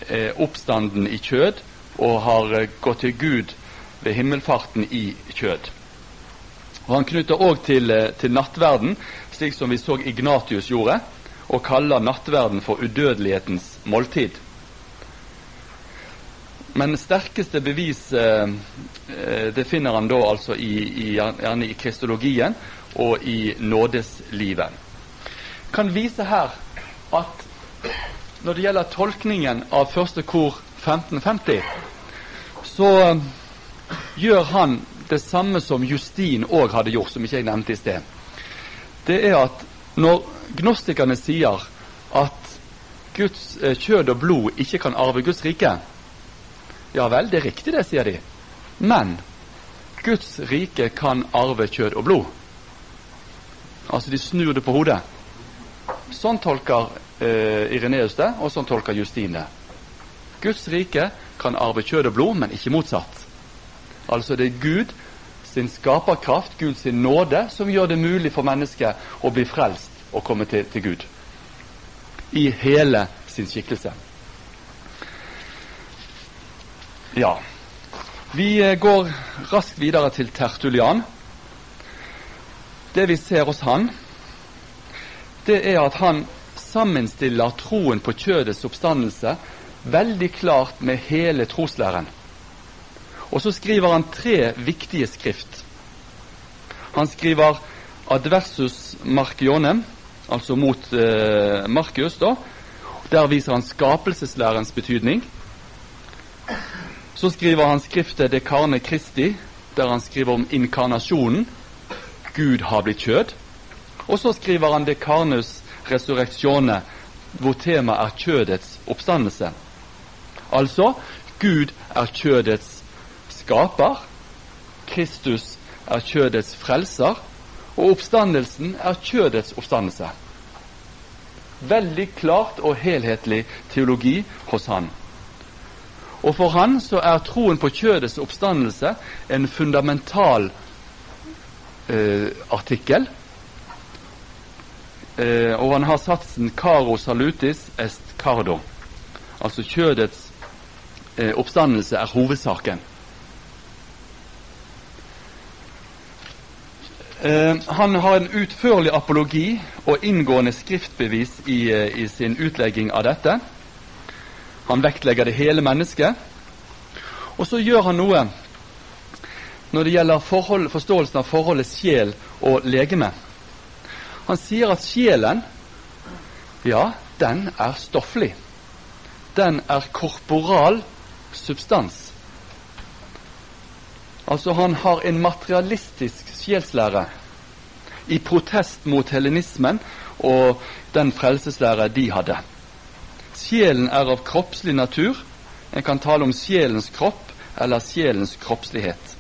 er oppstanden i kjød og har eh, gått til Gud ved himmelfarten i kjød. Og Han knytter òg til, eh, til nattverden, slik som vi så Ignatius gjorde, og kaller nattverden for udødelighetens måltid. Men sterkeste bevis eh, eh, det finner han da altså i, i, gjerne i kristologien og i nådeslivet. Kan vise her at når det gjelder tolkningen av første kor 1550, så gjør han det samme som Justin òg hadde gjort, som ikke jeg nevnte i sted. Det er at når gnostikerne sier at Guds eh, kjød og blod ikke kan arve Guds rike, ja vel, det er riktig det, sier de. Men Guds rike kan arve kjød og blod. Altså, de snur det på hodet. Sånn tolker eh, Ireneus det, og sånn tolker Justin det. Guds rike kan arve kjød og blod, men ikke motsatt. Altså, det er Gud sin skaperkraft, sin nåde, som gjør det mulig for mennesket å bli frelst og komme til, til Gud. I hele sin skikkelse. Ja. Vi eh, går raskt videre til Tertulian. Det vi ser hos han, det er at han sammenstiller troen på kjødets oppstandelse veldig klart med hele troslæren. Og så skriver han tre viktige skrift. Han skriver Adversus Markionem, altså mot eh, Markius. da. Der viser han skapelseslærens betydning. Så skriver han skriftet De Carne Christi, der han skriver om inkarnasjonen. Gud har blitt kjød. Og så skriver han De Carnus Resurrectione, hvor temaet er kjødets oppstandelse. Altså Gud er kjødets skaper, Kristus er kjødets frelser, og oppstandelsen er kjødets oppstandelse. Veldig klart og helhetlig teologi hos han. Og for han så er troen på kjødets oppstandelse en fundamental eh, artikkel. Eh, og han har satsen 'caro salutis est cardo'. Altså kjødets eh, oppstandelse er hovedsaken. Eh, han har en utførlig apologi og inngående skriftbevis i, eh, i sin utlegging av dette. Han vektlegger det hele mennesket. Og så gjør han noe når det gjelder forhold, forståelsen av forholdet sjel og legeme. Han sier at sjelen, ja, den er stofflig. Den er korporal substans. Altså, han har en materialistisk sjelslære i protest mot helenismen og den frelseslære de hadde. Sjelen er av kroppslig natur. En kan tale om sjelens kropp eller sjelens kroppslighet.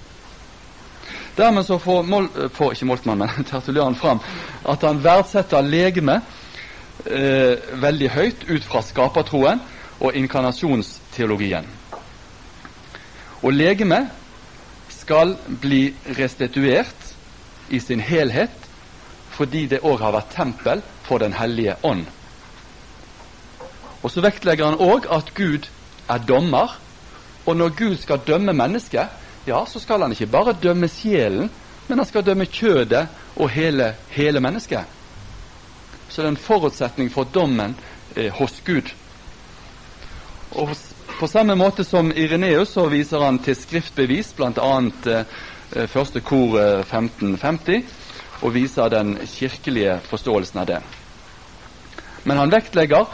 Dermed så får, Mol, får ikke Moltmann, men (laughs) Tertulian fram at han verdsetter legemet eh, veldig høyt ut fra skapertroen og inkarnasjonsteologien. Og legemet skal bli restituert i sin helhet fordi det òg har vært tempel for Den hellige ånd. Og Så vektlegger han òg at Gud er dommer, og når Gud skal dømme mennesket, ja, så skal han ikke bare dømme sjelen, men han skal dømme kjødet og hele, hele mennesket. Så det er en forutsetning for dommen eh, hos Gud. Og På samme måte som Ireneus så viser han til skriftbevis, bl.a. Eh, første kor eh, 1550, og viser den kirkelige forståelsen av det. Men han vektlegger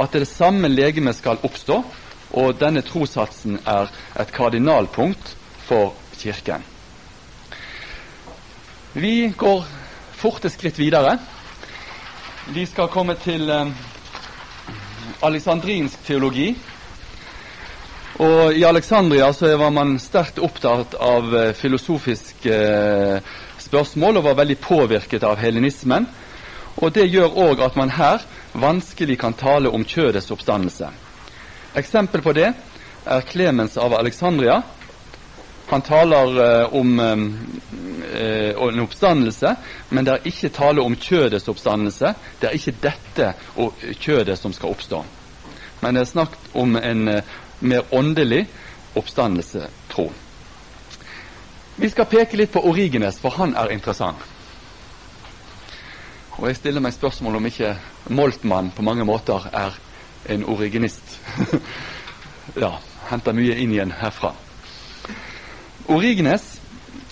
at det samme legeme skal oppstå, og denne trossatsen er et kardinalpunkt for Kirken. Vi går forte skritt videre. Vi skal komme til eh, alexandrinsk teologi. Og I Alexandria så var man sterkt opptatt av eh, filosofiske eh, spørsmål og var veldig påvirket av helenismen. Og Det gjør òg at man her vanskelig kan tale om kjødets oppstandelse. Eksempel på det er Klemens av Alexandria. Han taler eh, om eh, en oppstandelse, men det er ikke tale om kjødets oppstandelse. Det er ikke dette og kjødet som skal oppstå. Men det er snakk om en eh, mer åndelig oppstandelse, tro. Vi skal peke litt på Origenes, for han er interessant. Og jeg stiller meg spørsmål om ikke Moltmann på mange måter er en originist. (laughs) ja, henter mye inn igjen herfra. Origenes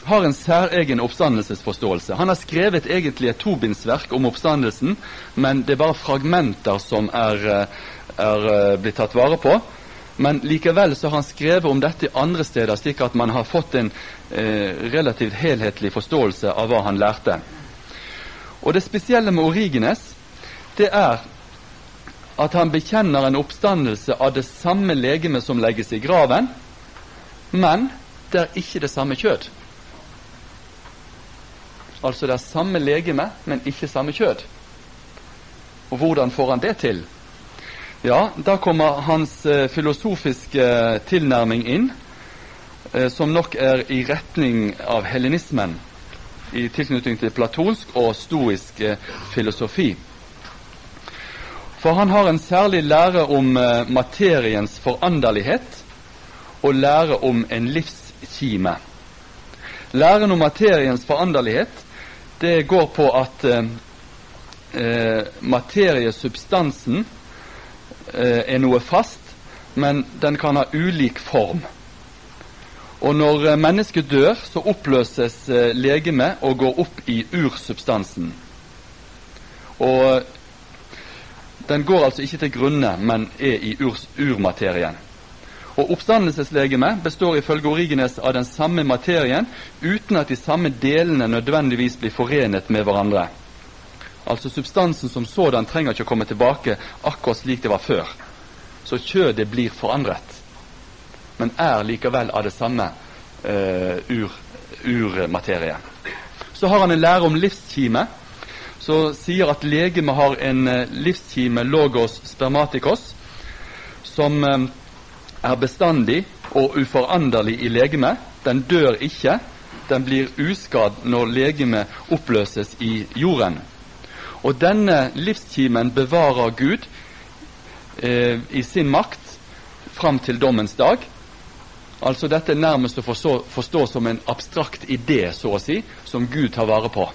har en særegen oppstandelsesforståelse. Han har skrevet egentlig et tobindsverk om oppstandelsen, men det er bare fragmenter som er, eh, er eh, blitt tatt vare på. Men likevel så har han skrevet om dette andre steder, slik at man har fått en eh, relativt helhetlig forståelse av hva han lærte. Og Det spesielle med Origenes det er at han bekjenner en oppstandelse av det samme legeme som legges i graven, men det er ikke det samme kjød. Altså det er samme legeme, men ikke samme kjød. Og hvordan får han det til? Ja, da kommer hans eh, filosofiske eh, tilnærming inn, eh, som nok er i retning av helenismen, i tilknytning til platonsk og stoisk eh, filosofi. For han har en særlig lære om eh, materiens foranderlighet og lære om en livskime. Læren om materiens foranderlighet det går på at eh, eh materiesubstansen eh, er noe fast, men den kan ha ulik form. Og når eh, mennesket dør, så oppløses eh, legemet og går opp i ursubstansen. Og den går altså ikke til grunne, men er i ur urmaterien. Og Oppstandelseslegemet består ifølge Origenes av den samme materien, uten at de samme delene nødvendigvis blir forenet med hverandre. Altså Substansen som sådan trenger ikke å komme tilbake akkurat slik det var før. Så kjødet blir forandret, men er likevel av det samme uh, ur, urmaterie. Så har han en lære om livskime, som sier at legemet har en uh, livskime logos spermatikos, som uh, er bestandig og uforanderlig i legemet. Den dør ikke. Den blir uskadd når legemet oppløses i jorden. Og denne livskimen bevarer Gud eh, i sin makt fram til dommens dag. Altså Dette er nærmest å forstå, forstå som en abstrakt idé, så å si, som Gud tar vare på.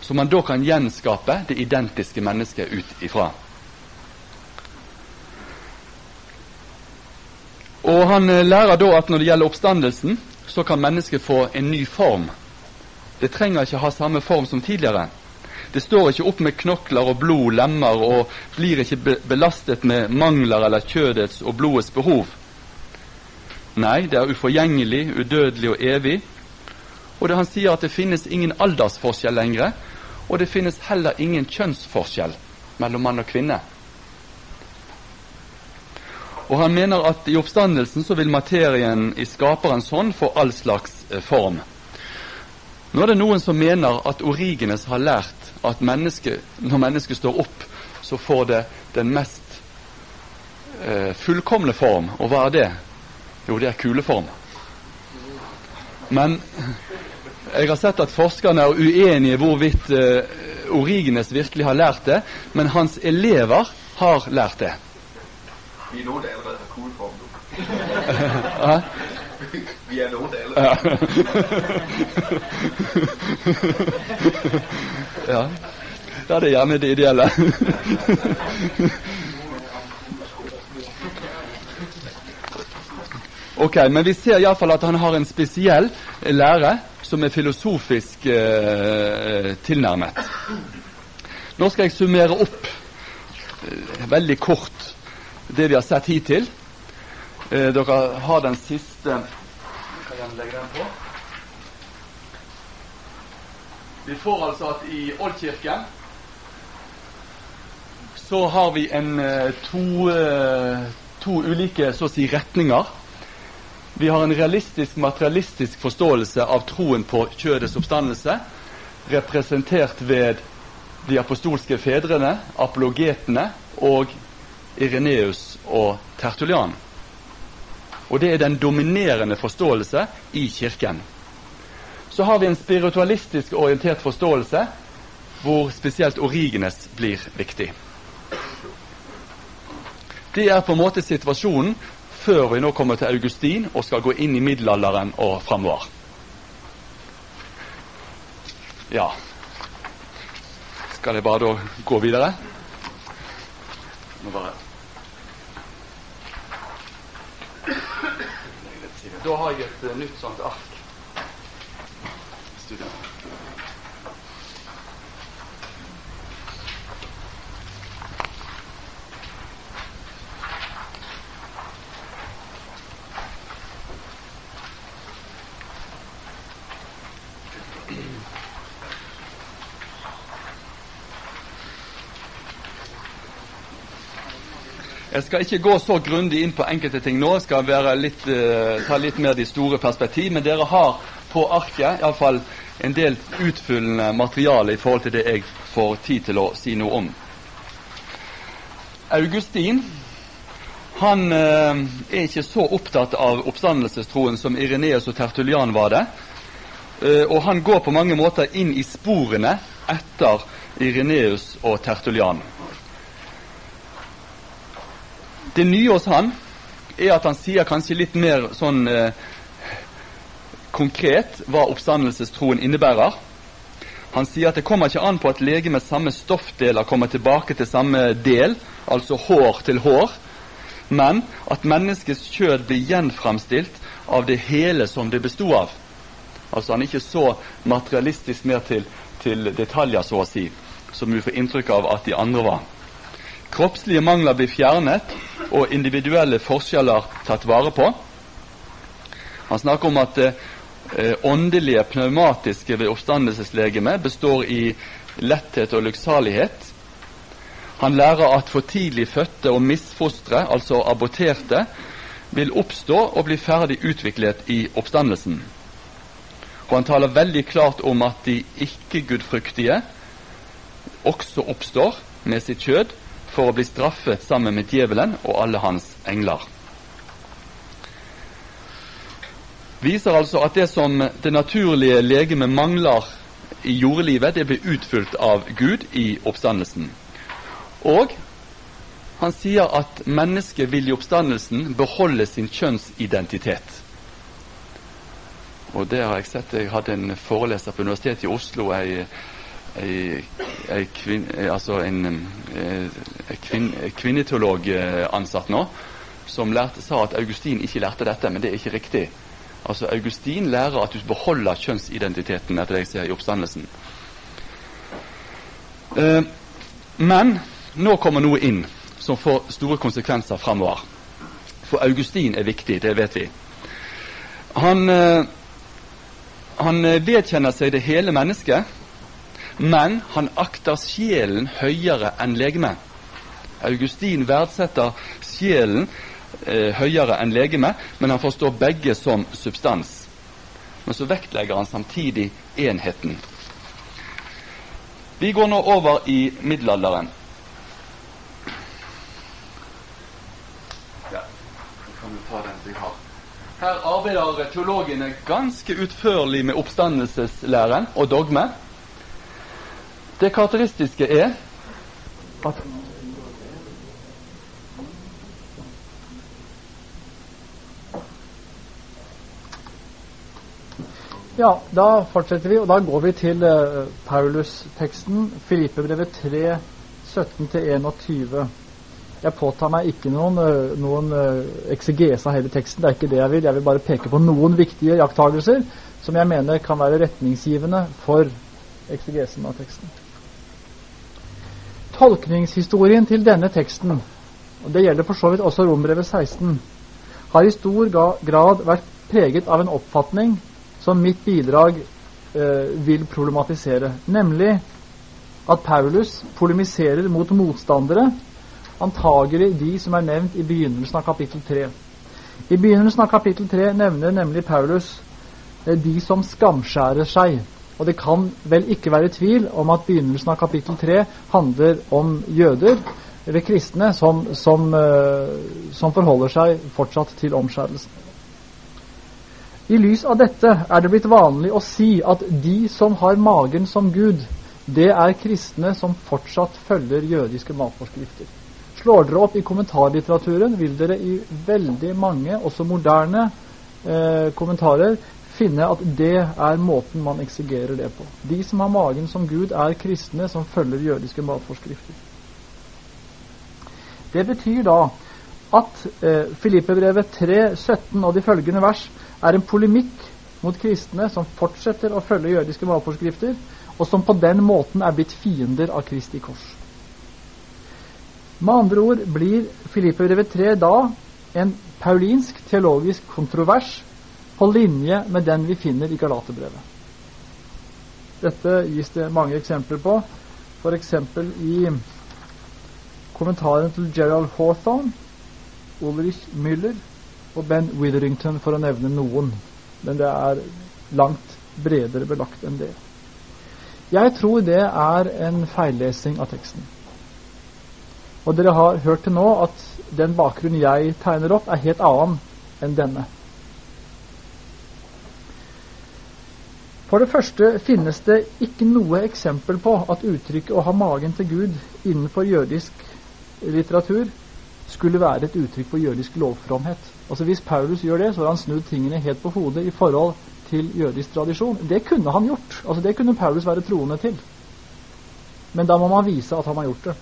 Som man da kan gjenskape det identiske mennesket ut ifra. Og Han eh, lærer da at når det gjelder oppstandelsen, så kan mennesket få en ny form. Det trenger ikke ha samme form som tidligere. Det står ikke opp med knokler og blod, lemmer, og blir ikke belastet med mangler eller kjødets og blodets behov. Nei, det er uforgjengelig, udødelig og evig. Og det han sier at det finnes ingen aldersforskjell lenger, og det finnes heller ingen kjønnsforskjell mellom mann og kvinne. Og han mener at i oppstandelsen så vil materien i skaperens hånd få all slags eh, form. Nå er det noen som mener at Origenes har lært at menneske, når mennesket står opp, så får det den mest eh, fullkomne form. Og hva er det? Jo, det er kuleform. Men jeg har sett at forskerne er uenige hvorvidt eh, Origenes virkelig har lært det, men hans elever har lært det. Vi er noen deler allerede har kuleform. Ja. (laughs) Vi er noen deler. allerede. Ja. ja, det er gjerne det ideelle. Ok, men vi ser iallfall at han har en spesiell lære som er filosofisk eh, tilnærmet. Nå skal jeg summere opp eh, veldig kort det vi har sett hittil. Eh, dere har den siste? Vi får altså at i Oldkirken så har vi en eh, to, eh, to ulike så å si retninger. Vi har en realistisk, materialistisk forståelse av troen på kjødets oppstandelse, representert ved de apostolske fedrene, apologetene og Ireneus og Tertulian. Og det er den dominerende forståelse i Kirken. Så har vi en spiritualistisk orientert forståelse, hvor spesielt Origenes blir viktig. Det er på en måte situasjonen før vi nå kommer til Augustin og skal gå inn i middelalderen og framover. Ja Skal jeg bare da gå videre? Nå bare Da har jeg et uh, nytt sånt ark. Studio. Jeg skal ikke gå så grundig inn på enkelte ting nå. Jeg skal litt, uh, ta litt mer de store perspektiv. Men dere har på arket iallfall en del utfyllende materiale i forhold til det jeg får tid til å si noe om. Augustin han uh, er ikke så opptatt av oppstandelsestroen som Ireneus og Tertulian var det. Uh, og han går på mange måter inn i sporene etter Ireneus og Tertulian. Det nye hos han er at han sier kanskje litt mer sånn eh, konkret hva oppstandelsestroen innebærer. Han sier at det kommer ikke an på at legemets samme stoffdeler kommer tilbake til samme del, altså hår til hår, men at menneskets kjød blir gjenframstilt av det hele som det bestod av. Altså Han er ikke så materialistisk mer til, til detaljer, så å si, som vi får inntrykk av at de andre var. Kroppslige mangler blir fjernet, og individuelle forskjeller tatt vare på. Han snakker om at det eh, åndelige pneumatiske ved oppstandelseslegemet består i letthet og lykksalighet. Han lærer at for tidlig fødte og misfostre, altså aborterte, vil oppstå og bli ferdig utviklet i oppstandelsen. Og han taler veldig klart om at de ikke-gudfryktige også oppstår med sitt kjød for å bli straffet sammen med djevelen og alle hans engler. Viser altså at det som det naturlige legemet mangler i jordelivet, det blir utfylt av Gud i oppstandelsen. Og han sier at mennesket vil i oppstandelsen beholde sin kjønnsidentitet. Og det har jeg sett. Jeg hadde en foreleser på Universitetet i Oslo. Jeg ei, ei kvin, altså en, kvin, kvinneteolog ansatt nå, som lærte, sa at Augustin ikke lærte dette, men det er ikke riktig. Altså Augustin lærer at du beholder kjønnsidentiteten etter det jeg ser i oppstandelsen. Eh, men nå kommer noe inn som får store konsekvenser fremover. For Augustin er viktig, det vet vi. Han, eh, han vedkjenner seg det hele mennesket, men han akter sjelen høyere enn legemet. Augustin verdsetter sjelen eh, høyere enn legemet, men han forstår begge som substans. Men så vektlegger han samtidig enheten. Vi går nå over i middelalderen. Ja, kan du ta den jeg har. Her arbeider teologene ganske utførlig med oppstandelseslæren og dogme. Det karakteristiske er at Ja, da fortsetter vi, og da går vi til uh, Paulus-teksten, Filippebrevet 3, 17-21. Jeg påtar meg ikke noen, uh, noen uh, eksegese av hele teksten, det er ikke det jeg vil. Jeg vil bare peke på noen viktige jakttagelser som jeg mener kan være retningsgivende for eksegesen av teksten. Tolkningshistorien til denne teksten, og det gjelder for så vidt også Rombrevet 16, har i stor grad vært preget av en oppfatning som mitt bidrag eh, vil problematisere. Nemlig at Paulus polemiserer mot motstandere, antagelig de som er nevnt i begynnelsen av kapittel 3. I begynnelsen av kapittel 3 nevner nemlig Paulus eh, de som skamskjærer seg. Og det kan vel ikke være tvil om at begynnelsen av kapittel 3 handler om jøder, eller kristne, som, som, eh, som forholder seg fortsatt til omskjærelsen. I lys av dette er det blitt vanlig å si at de som har magen som Gud, det er kristne som fortsatt følger jødiske matforskrifter. Slår dere opp i kommentarlitteraturen, vil dere i veldig mange, også moderne eh, kommentarer, finne at det er måten man eksigerer det på. De som har magen som Gud, er kristne som følger jødiske matforskrifter. Det betyr da at eh, Filippebrevet 3, 17 og de følgende vers er en polemikk mot kristne som fortsetter å følge jødiske matforskrifter, og som på den måten er blitt fiender av Kristi kors. Med andre ord blir Filippebrevet 3 da en paulinsk teologisk kontrovers på linje med den vi finner i Galaterbrevet. Dette gis det mange eksempler på, f.eks. i kommentaren til Gerald Hawthorne, Ulrich Müller og Ben Witherington, for å nevne noen. Men det er langt bredere belagt enn det. Jeg tror det er en feillesing av teksten. Og dere har hørt til nå at den bakgrunnen jeg tegner opp, er helt annen enn denne. For det første finnes det ikke noe eksempel på at uttrykket 'å ha magen til Gud' innenfor jødisk litteratur skulle være et uttrykk for jødisk lovfromhet. Altså Hvis Paulus gjør det, så har han snudd tingene helt på hodet i forhold til jødisk tradisjon. Det kunne han gjort. Altså Det kunne Paulus være troende til. Men da må man vise at han har gjort det.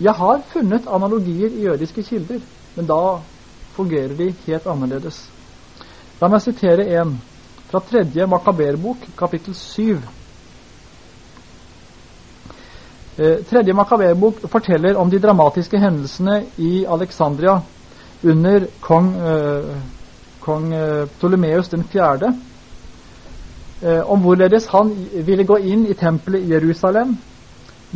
Jeg har funnet analogier i jødiske kilder, men da fungerer de helt annerledes. La meg sitere en fra tredje Makaberbok, kapittel 7. Eh, tredje Makaberbok forteller om de dramatiske hendelsene i Alexandria under kong, eh, kong eh, Ptolemeus den fjerde, om hvorledes han ville gå inn i tempelet i Jerusalem,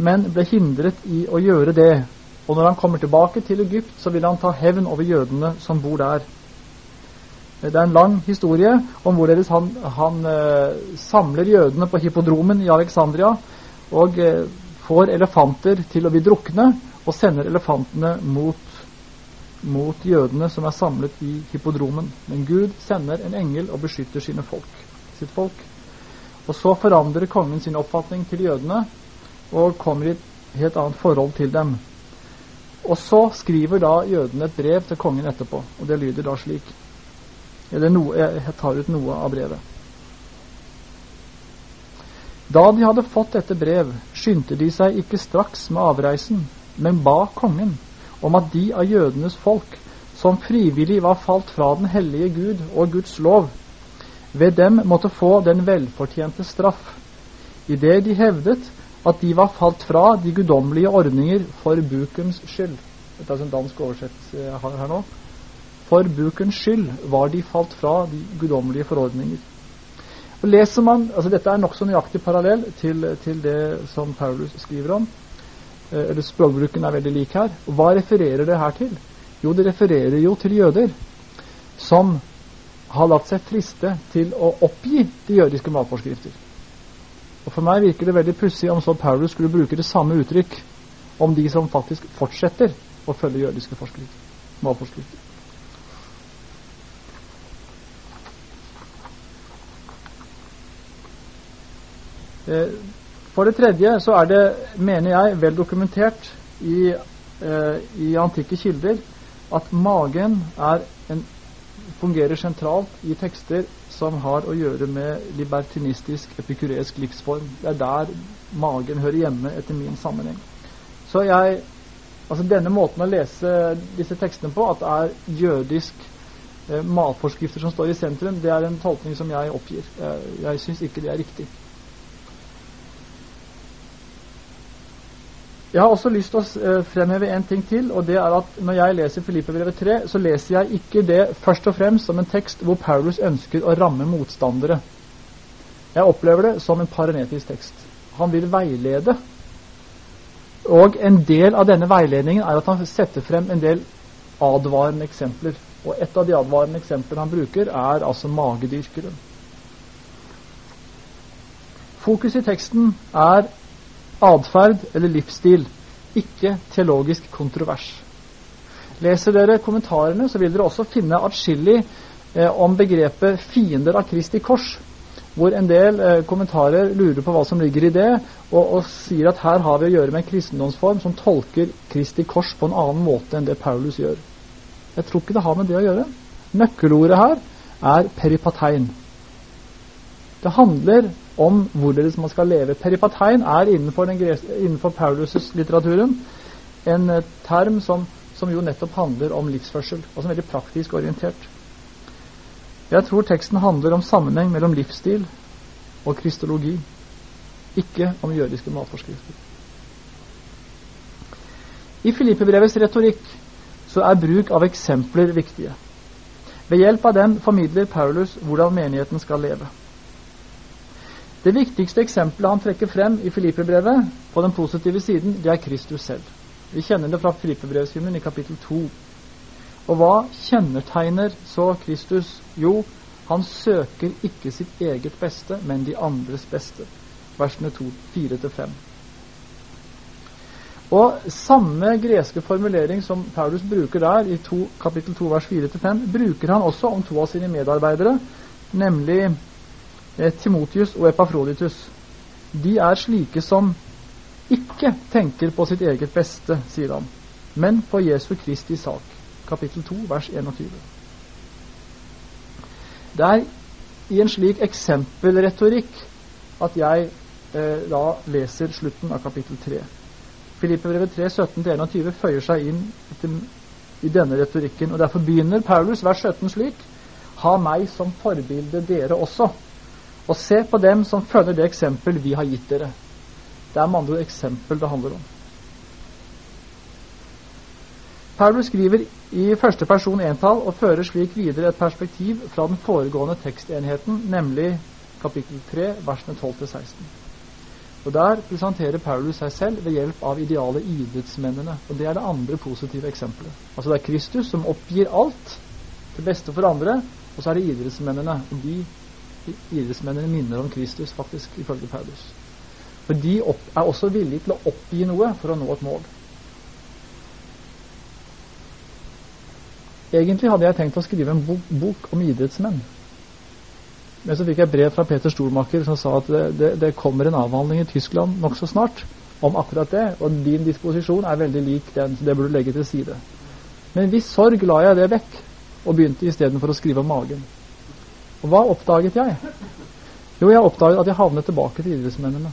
men ble hindret i å gjøre det. Og når han kommer tilbake til Egypt, så vil han ta hevn over jødene som bor der. Det er en lang historie om hvorledes han, han eh, samler jødene på hippodromen i Alexandria og eh, får elefanter til å bli drukne og sender elefantene mot mot jødene som er samlet i hippodromen. Men Gud sender en engel og beskytter sine folk, sitt folk. Og så forandrer kongen sin oppfatning til jødene og kommer i et helt annet forhold til dem. Og så skriver da jødene et brev til kongen etterpå, og det lyder da slik. Eller noe, jeg tar ut noe av brevet. Da de hadde fått dette brev, skyndte de seg ikke straks med avreisen, men ba kongen om at de av jødenes folk som frivillig var falt fra den hellige Gud og Guds lov, ved dem måtte få den velfortjente straff, idet de hevdet at de var falt fra de guddommelige ordninger for bukens skyld. Dette er en dansk oversettelse jeg har her nå. For bukens skyld var de falt fra de guddommelige forordninger. Og leser man, altså Dette er nokså nøyaktig parallell til, til, det som Paulus skriver om. Eh, eller Språkbruken er veldig lik her. Og Hva refererer det her til? Jo, det refererer jo til jøder som har latt seg friste til å oppgi de jødiske matforskrifter. Og For meg virker det veldig pussig om så Paulus skulle bruke det samme uttrykk om de som faktisk fortsetter å følge jødiske matforskrifter. For det tredje så er det, mener jeg, vel dokumentert i, eh, i antikke kilder at magen en, fungerer sentralt i tekster som har å gjøre med libertinistisk, epikureisk livsform. Det er der magen hører hjemme, etter min sammenheng. Så jeg, altså Denne måten å lese disse tekstene på, at det er jødisk eh, matforskrifter som står i sentrum, det er en tolkning som jeg oppgir. Jeg, jeg syns ikke det er riktig. Jeg har også lyst til å eh, fremheve en ting til, og det er at når jeg leser Filippebrevet 3, så leser jeg ikke det først og fremst som en tekst hvor Paulus ønsker å ramme motstandere. Jeg opplever det som en paranetisk tekst. Han vil veilede. Og en del av denne veiledningen er at han setter frem en del advarende eksempler. Og et av de advarende eksemplene han bruker, er altså magedyrkeren. Fokus i teksten er atferd eller livsstil, ikke teologisk kontrovers. Leser dere kommentarene, så vil dere også finne atskillig eh, om begrepet 'fiender av Kristi kors', hvor en del eh, kommentarer lurer på hva som ligger i det, og, og, sier at her har vi å gjøre med en kristendomsform som tolker Kristi kors på en annen måte enn det Paulus gjør. Jeg tror ikke det har med det å gjøre. Nøkkelordet her er peripatein. Det handler om hvorledes man skal leve. Peripatein er innenfor, innenfor Paulus-litteraturen en eh, term som, som, jo nettopp handler om livsførsel, og som er veldig praktisk orientert. Jeg tror teksten handler om sammenheng mellom livsstil og kristologi, ikke om jødiske matforskrifter. I Filippebrevets retorikk så er bruk av eksempler viktige. Ved hjelp av dem formidler Paulus hvordan menigheten skal leve. Det viktigste eksempelet han trekker frem i Filipperbrevet på den positive siden, det er Kristus selv. Vi kjenner det fra Filippebrevshymnen i kapittel 2. Og hva kjennetegner så Kristus? Jo, han søker ikke sitt eget beste, men de andres beste. Versene 4-5. Og samme greske formulering som Paulus bruker der i to, kapittel 2 vers 4-5, bruker han også om to av sine medarbeidere, nemlig Timotius og Epafroditus, de er slike som ikke tenker på sitt eget beste, sier han, men på Jesu Kristi sak. Kapittel 2, vers 21. Det er i en slik eksempelretorikk at jeg eh, da leser slutten av kapittel 3. Filippebrevet 3, 17-21 føyer seg inn etter, i denne retorikken. og Derfor begynner Paulus vers 17 slik Ha meg som forbilde dere også og se på dem som følger det eksempel vi har gitt dere. Det er med andre ord eksempel det handler om. Paulus skriver i første person entall og fører slik videre et perspektiv fra den foregående tekstenheten, nemlig kapittel 3, versene 12-16. Og Der presenterer Paulus seg selv ved hjelp av ideale idrettsmennene. Og Det er det andre positive eksempelet. Altså Det er Kristus som oppgir alt til beste for andre, og så er det idrettsmennene. og De idrettsmennene minner om Kristus, faktisk, ifølge Paulus. For de er også villige til å oppgi noe for å nå et mål. Egentlig hadde jeg tenkt å skrive en bok, bok om idrettsmenn. Men så fikk jeg brev fra Peter Stormaker som sa at det, det, det kommer en avhandling i Tyskland nokså snart om akkurat det, og din disposisjon er veldig lik den, så det burde du legge til side. Men hvis sorg la jeg det vekk, og begynte istedenfor å skrive om magen. Og hva oppdaget jeg? Jo, jeg oppdaget at jeg havnet tilbake til idrettsmennene.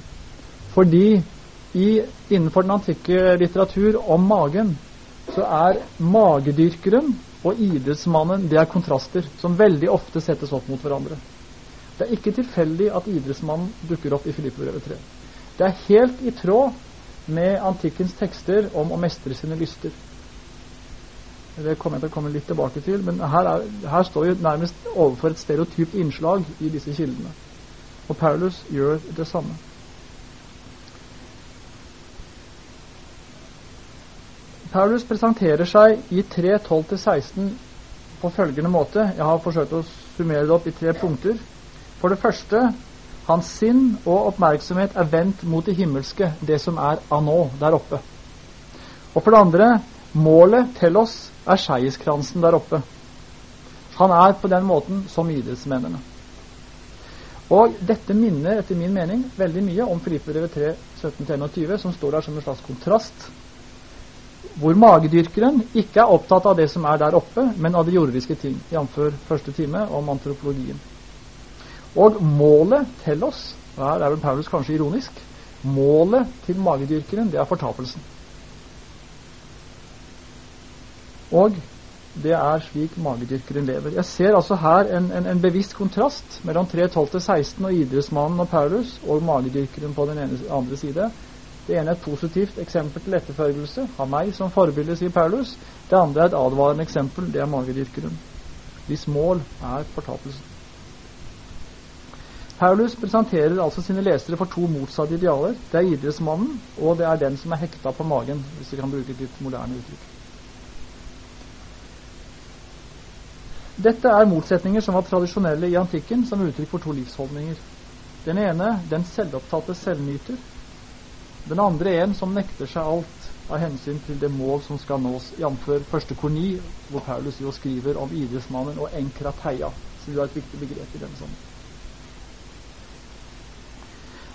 Fordi i, innenfor den antikke litteratur om magen, så er magedyrkeren og idrettsmannen det er kontraster som veldig ofte settes opp mot hverandre. Det er ikke tilfeldig at idrettsmannen dukker opp i Filippebrevet 3. Det er helt i tråd med antikkens tekster om å mestre sine lyster. Det kommer jeg til å komme litt tilbake til, men her, er, her står vi nærmest overfor et stereotypt innslag i disse kildene. Og Paulus gjør det samme. Paulus presenterer seg i 3.12-16 på følgende måte. Jeg har forsøkt å summere det opp i tre punkter. For det første hans sinn og oppmerksomhet er vendt mot det himmelske, det som er anå, der oppe. Og for det andre målet til oss er seierskransen der oppe. Han er på den måten som idrettsmennene. Og dette minner etter min mening veldig mye om Filippebrevet 3, 17-21, som står der som en slags kontrast hvor magedyrkeren ikke er opptatt av det som er der oppe, men av de jordiske ting, jf. første time om antropologien. Og målet til oss, her er vel Paulus kanskje ironisk, målet til magedyrkeren, det er fortapelsen. Og det er slik magedyrkeren lever. Jeg ser altså her en, en, en bevisst kontrast mellom 3.12-16 og idrettsmannen og Paulus og magedyrkeren på den ene, andre side. Det ene er et positivt eksempel til etterfølgelse. av meg som forbilde, sier Paulus. Det andre er et advarende eksempel. Det er magedyrkeren. Hvis mål er fortapelsen. Paulus presenterer altså sine lesere for to motsatte idealer. Det er idrettsmannen, og det er den som er hekta på magen, hvis vi kan bruke et litt moderne uttrykk. Dette er motsetninger som var tradisjonelle i antikken som uttrykk for to livsholdninger. Den ene, den selvopptatte selvnyter, den andre en som nekter seg alt av hensyn til det mål som skal nås, jf. første korni, hvor Paulus jo skriver om idrettsmannen og enkrateia, som jo er et viktig begrep i denne sammenheng.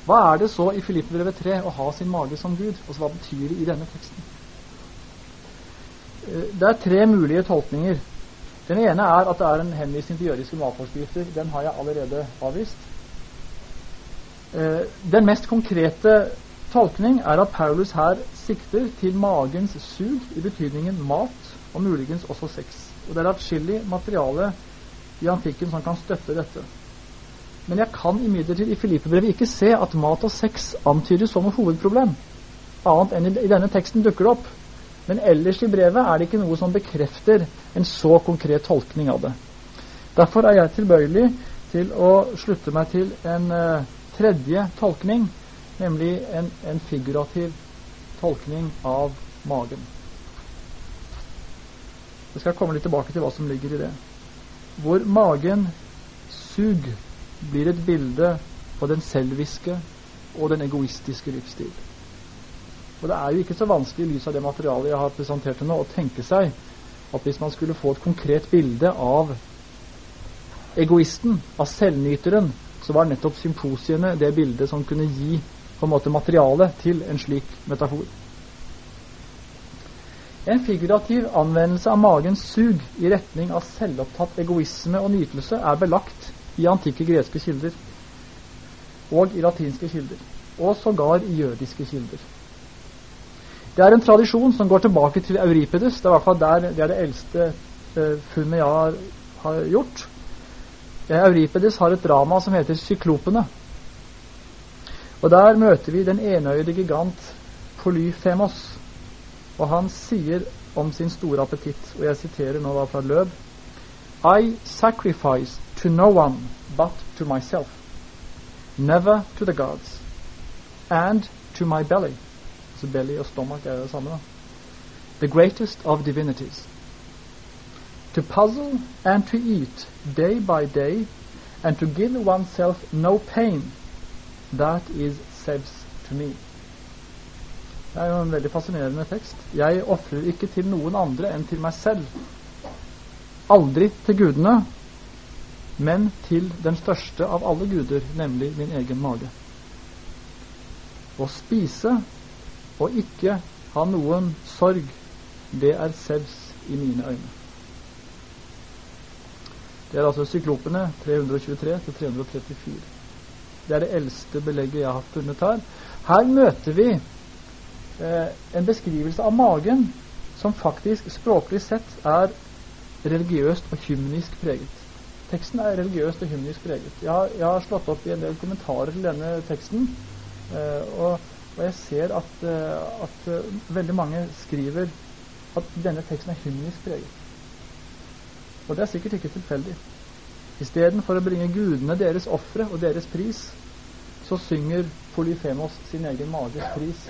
Hva er det så i Filippbrevet 3 å ha sin mage som Gud? Altså, hva betyr det i denne teksten? Eh, det er tre mulige tolkninger. Den ene er at det er en henvisning til jødiske matforskrifter. Den har jeg allerede avvist. Eh, den mest konkrete tolkning er at Paulus her sikter til magens sug i betydningen mat, og muligens også sex. Og Det er atskillig materiale i antikken som kan støtte dette. Men jeg kan imidlertid i Filippebrevet ikke se at mat og sex antydes som et hovedproblem, annet enn i denne teksten dukker det opp. Men ellers i brevet er det ikke noe som bekrefter en så konkret tolkning av det. Derfor er jeg tilbøyelig til å slutte meg til en uh, tredje tolkning, nemlig en, en figurativ tolkning av magen. Jeg skal komme litt tilbake til hva som ligger i det. Hvor magen sug blir et bilde på den selviske og den egoistiske livsstil. Og Det er jo ikke så vanskelig i lys av det materialet jeg har presentert til nå, å tenke seg at hvis man skulle få et konkret bilde av egoisten, av selvnyteren, så var nettopp symposiene det bildet som kunne gi på en måte materiale til en slik metafor. En figurativ anvendelse av magens sug i retning av selvopptatt egoisme og nytelse er belagt i antikke greske kilder og i latinske kilder, og sågar i jødiske kilder. Det er en tradisjon som går tilbake til Euripides. Det er i hvert fall der, det er det eldste eh, funnet jeg har, har gjort. Euripides har et drama som heter 'Syklopene'. Og der møter vi den enøyde gigant Polyfemos. Og han sier om sin store appetitt, og jeg siterer nå fra Løb I sacrifice to no one but to myself, never to the gods, and to my belly. Så belly og stomach er det samme, da. The greatest of divinities. To puzzle and to eat day by day, and to give oneself no pain That is saves to me. Det er jo en veldig fascinerende tekst. Jeg ofrer ikke til noen andre enn til meg selv. Aldri til gudene, men til den største av alle guder, nemlig min egen mage. Å spise og ikke ha noen sorg, det er sevs i mine øyne. Det er altså Syklopene 323 334. Det er det eldste belegget jeg har funnet her. Her møter vi eh, en beskrivelse av magen som faktisk språklig sett er religiøst og hymnisk preget. Teksten er religiøst og hymnisk preget. Jeg har, jeg har, slått opp i en del kommentarer til denne teksten, eh, og, og, jeg ser at, eh, at uh, veldig mange skriver at denne teksten er hymnisk preget. Og det er sikkert ikke tilfeldig. Istedenfor å bringe gudene deres ofre og deres pris, så synger Polyfemos sin egen mages pris.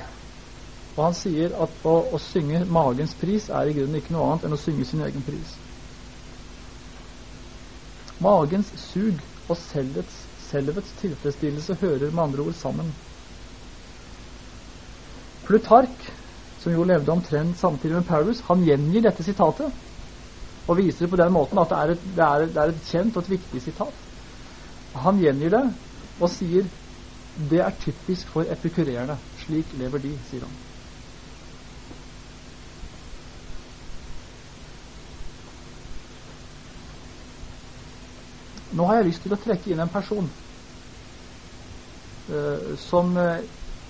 Og han sier at å, å synge magens pris er i grunnen ikke noe annet enn å synge sin egen pris. Magens sug og selvets, selvets tilfredsstillelse hører med andre ord sammen. Plutark, som jo levde omtrent samtidig med Paulus, han gjengir dette sitatet og viser det på den måten at det er, et, det, er, det er, et, kjent og et viktig sitat. Han gjengir det og sier det er typisk for epikurerende. Slik lever de, sier han. Nå har jeg lyst til å trekke inn en person uh, som, uh,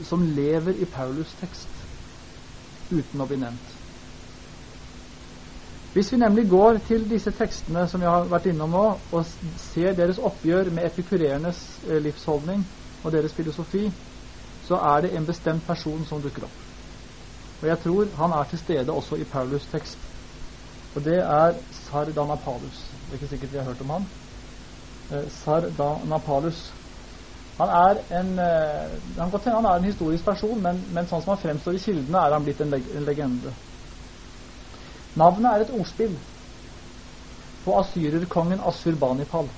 som, lever i Paulus' tekst uten å bli nevnt. Hvis vi nemlig går til disse tekstene som jeg har vært innom nå, og ser deres oppgjør med epikureernes uh, livsholdning og deres filosofi, så er det en bestemt person som dukker opp. Og jeg tror han er til stede også i Paulus' tekst. Og det er Sardanapalus. Det er ikke sikkert vi har hørt om han. Eh, Sardanapalus. Han er en eh, han, han er en historisk person, men, men, sånn som han fremstår i kildene, er han blitt en, leg en legende. Navnet er et ordspill på asyrerkongen Asurbanipal,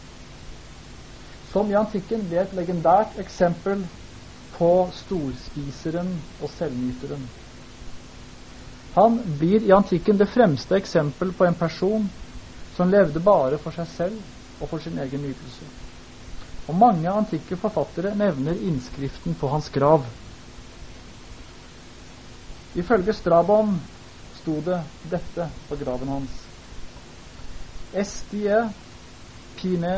som i antikken ble et legendært eksempel på storspiseren og selvnyteren. Han blir i antikken det fremste eksempel på en person som levde bare for seg selv og for sin egen nytelse. Og mange antikke forfattere nevner innskriften på hans grav. Ifølge Strabon sto det dette på graven hans. Estie pine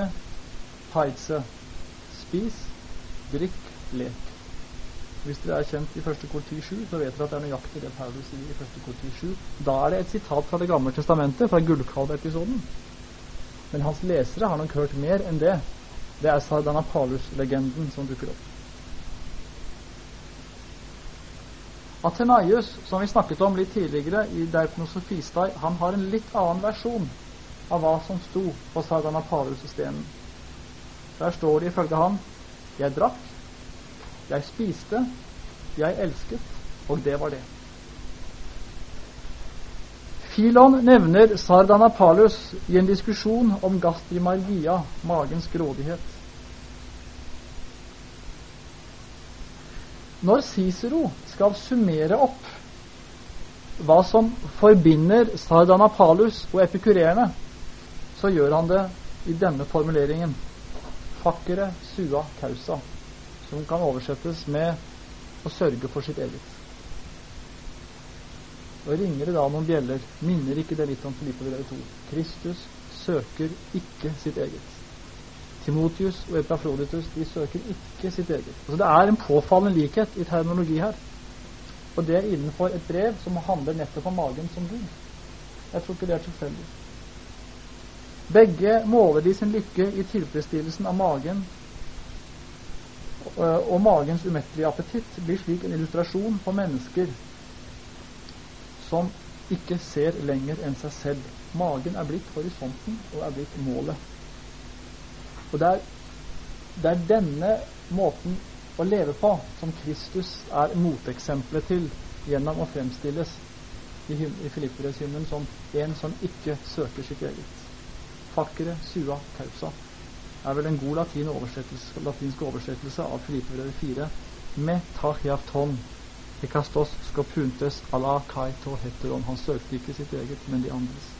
paidse. Spis, drikk, lek. Hvis dere er kjent i første kor 7, så vet dere at det er nøyaktig det Paulus sier i første kor 7. Da er det et sitat fra Det gamle testamentet, fra gullkalveepisoden. Men hans lesere har nok hørt mer enn det. Det er Sardanapalus-legenden som dukker opp. Atenaius, som vi snakket om litt tidligere i Deipnosofistai, han har en litt annen versjon av hva som sto på Sardanapalus-stenen. Der står det ifølge han Jeg drakk, jeg spiste, jeg elsket, og det var det. Filon nevner Sardanapalus i en diskusjon om gastrimargia, magens grådighet. Når Cicero skal summere opp hva som forbinder Sardanapalus og epikureerne, så gjør han det i denne formuleringen Fakkere sua causa, som kan oversettes med å sørge for sitt eget. Og ringer det da noen bjeller, minner ikke det litt om Filippe 2. Kristus søker ikke sitt eget. Timotius og Epafroditus de søker ikke sitt eget. Altså Det er en påfallende likhet i terminologi her. Og det er innenfor et brev som handler nettopp om magen som Gud. Jeg tror ikke det er tilfeldig. Begge måler de sin lykke i tilfredsstillelsen av magen, og magens umettelige appetitt blir slik en illustrasjon på mennesker som ikke ser lenger enn seg selv. Magen er blitt horisonten og er blitt målet. Og det er, det er denne måten å leve på som Kristus er moteksempelet til gjennom å fremstilles i, i Filippereshymnen som en som ikke søker sitt eget. Fakkere sua causa er vel en god latin oversettelse, latinsk oversettelse av Filippebrevet 4 med tachiafton Ekastos skopuntes Allah kaito heteron. Han søkte ikke sitt eget, men de andres.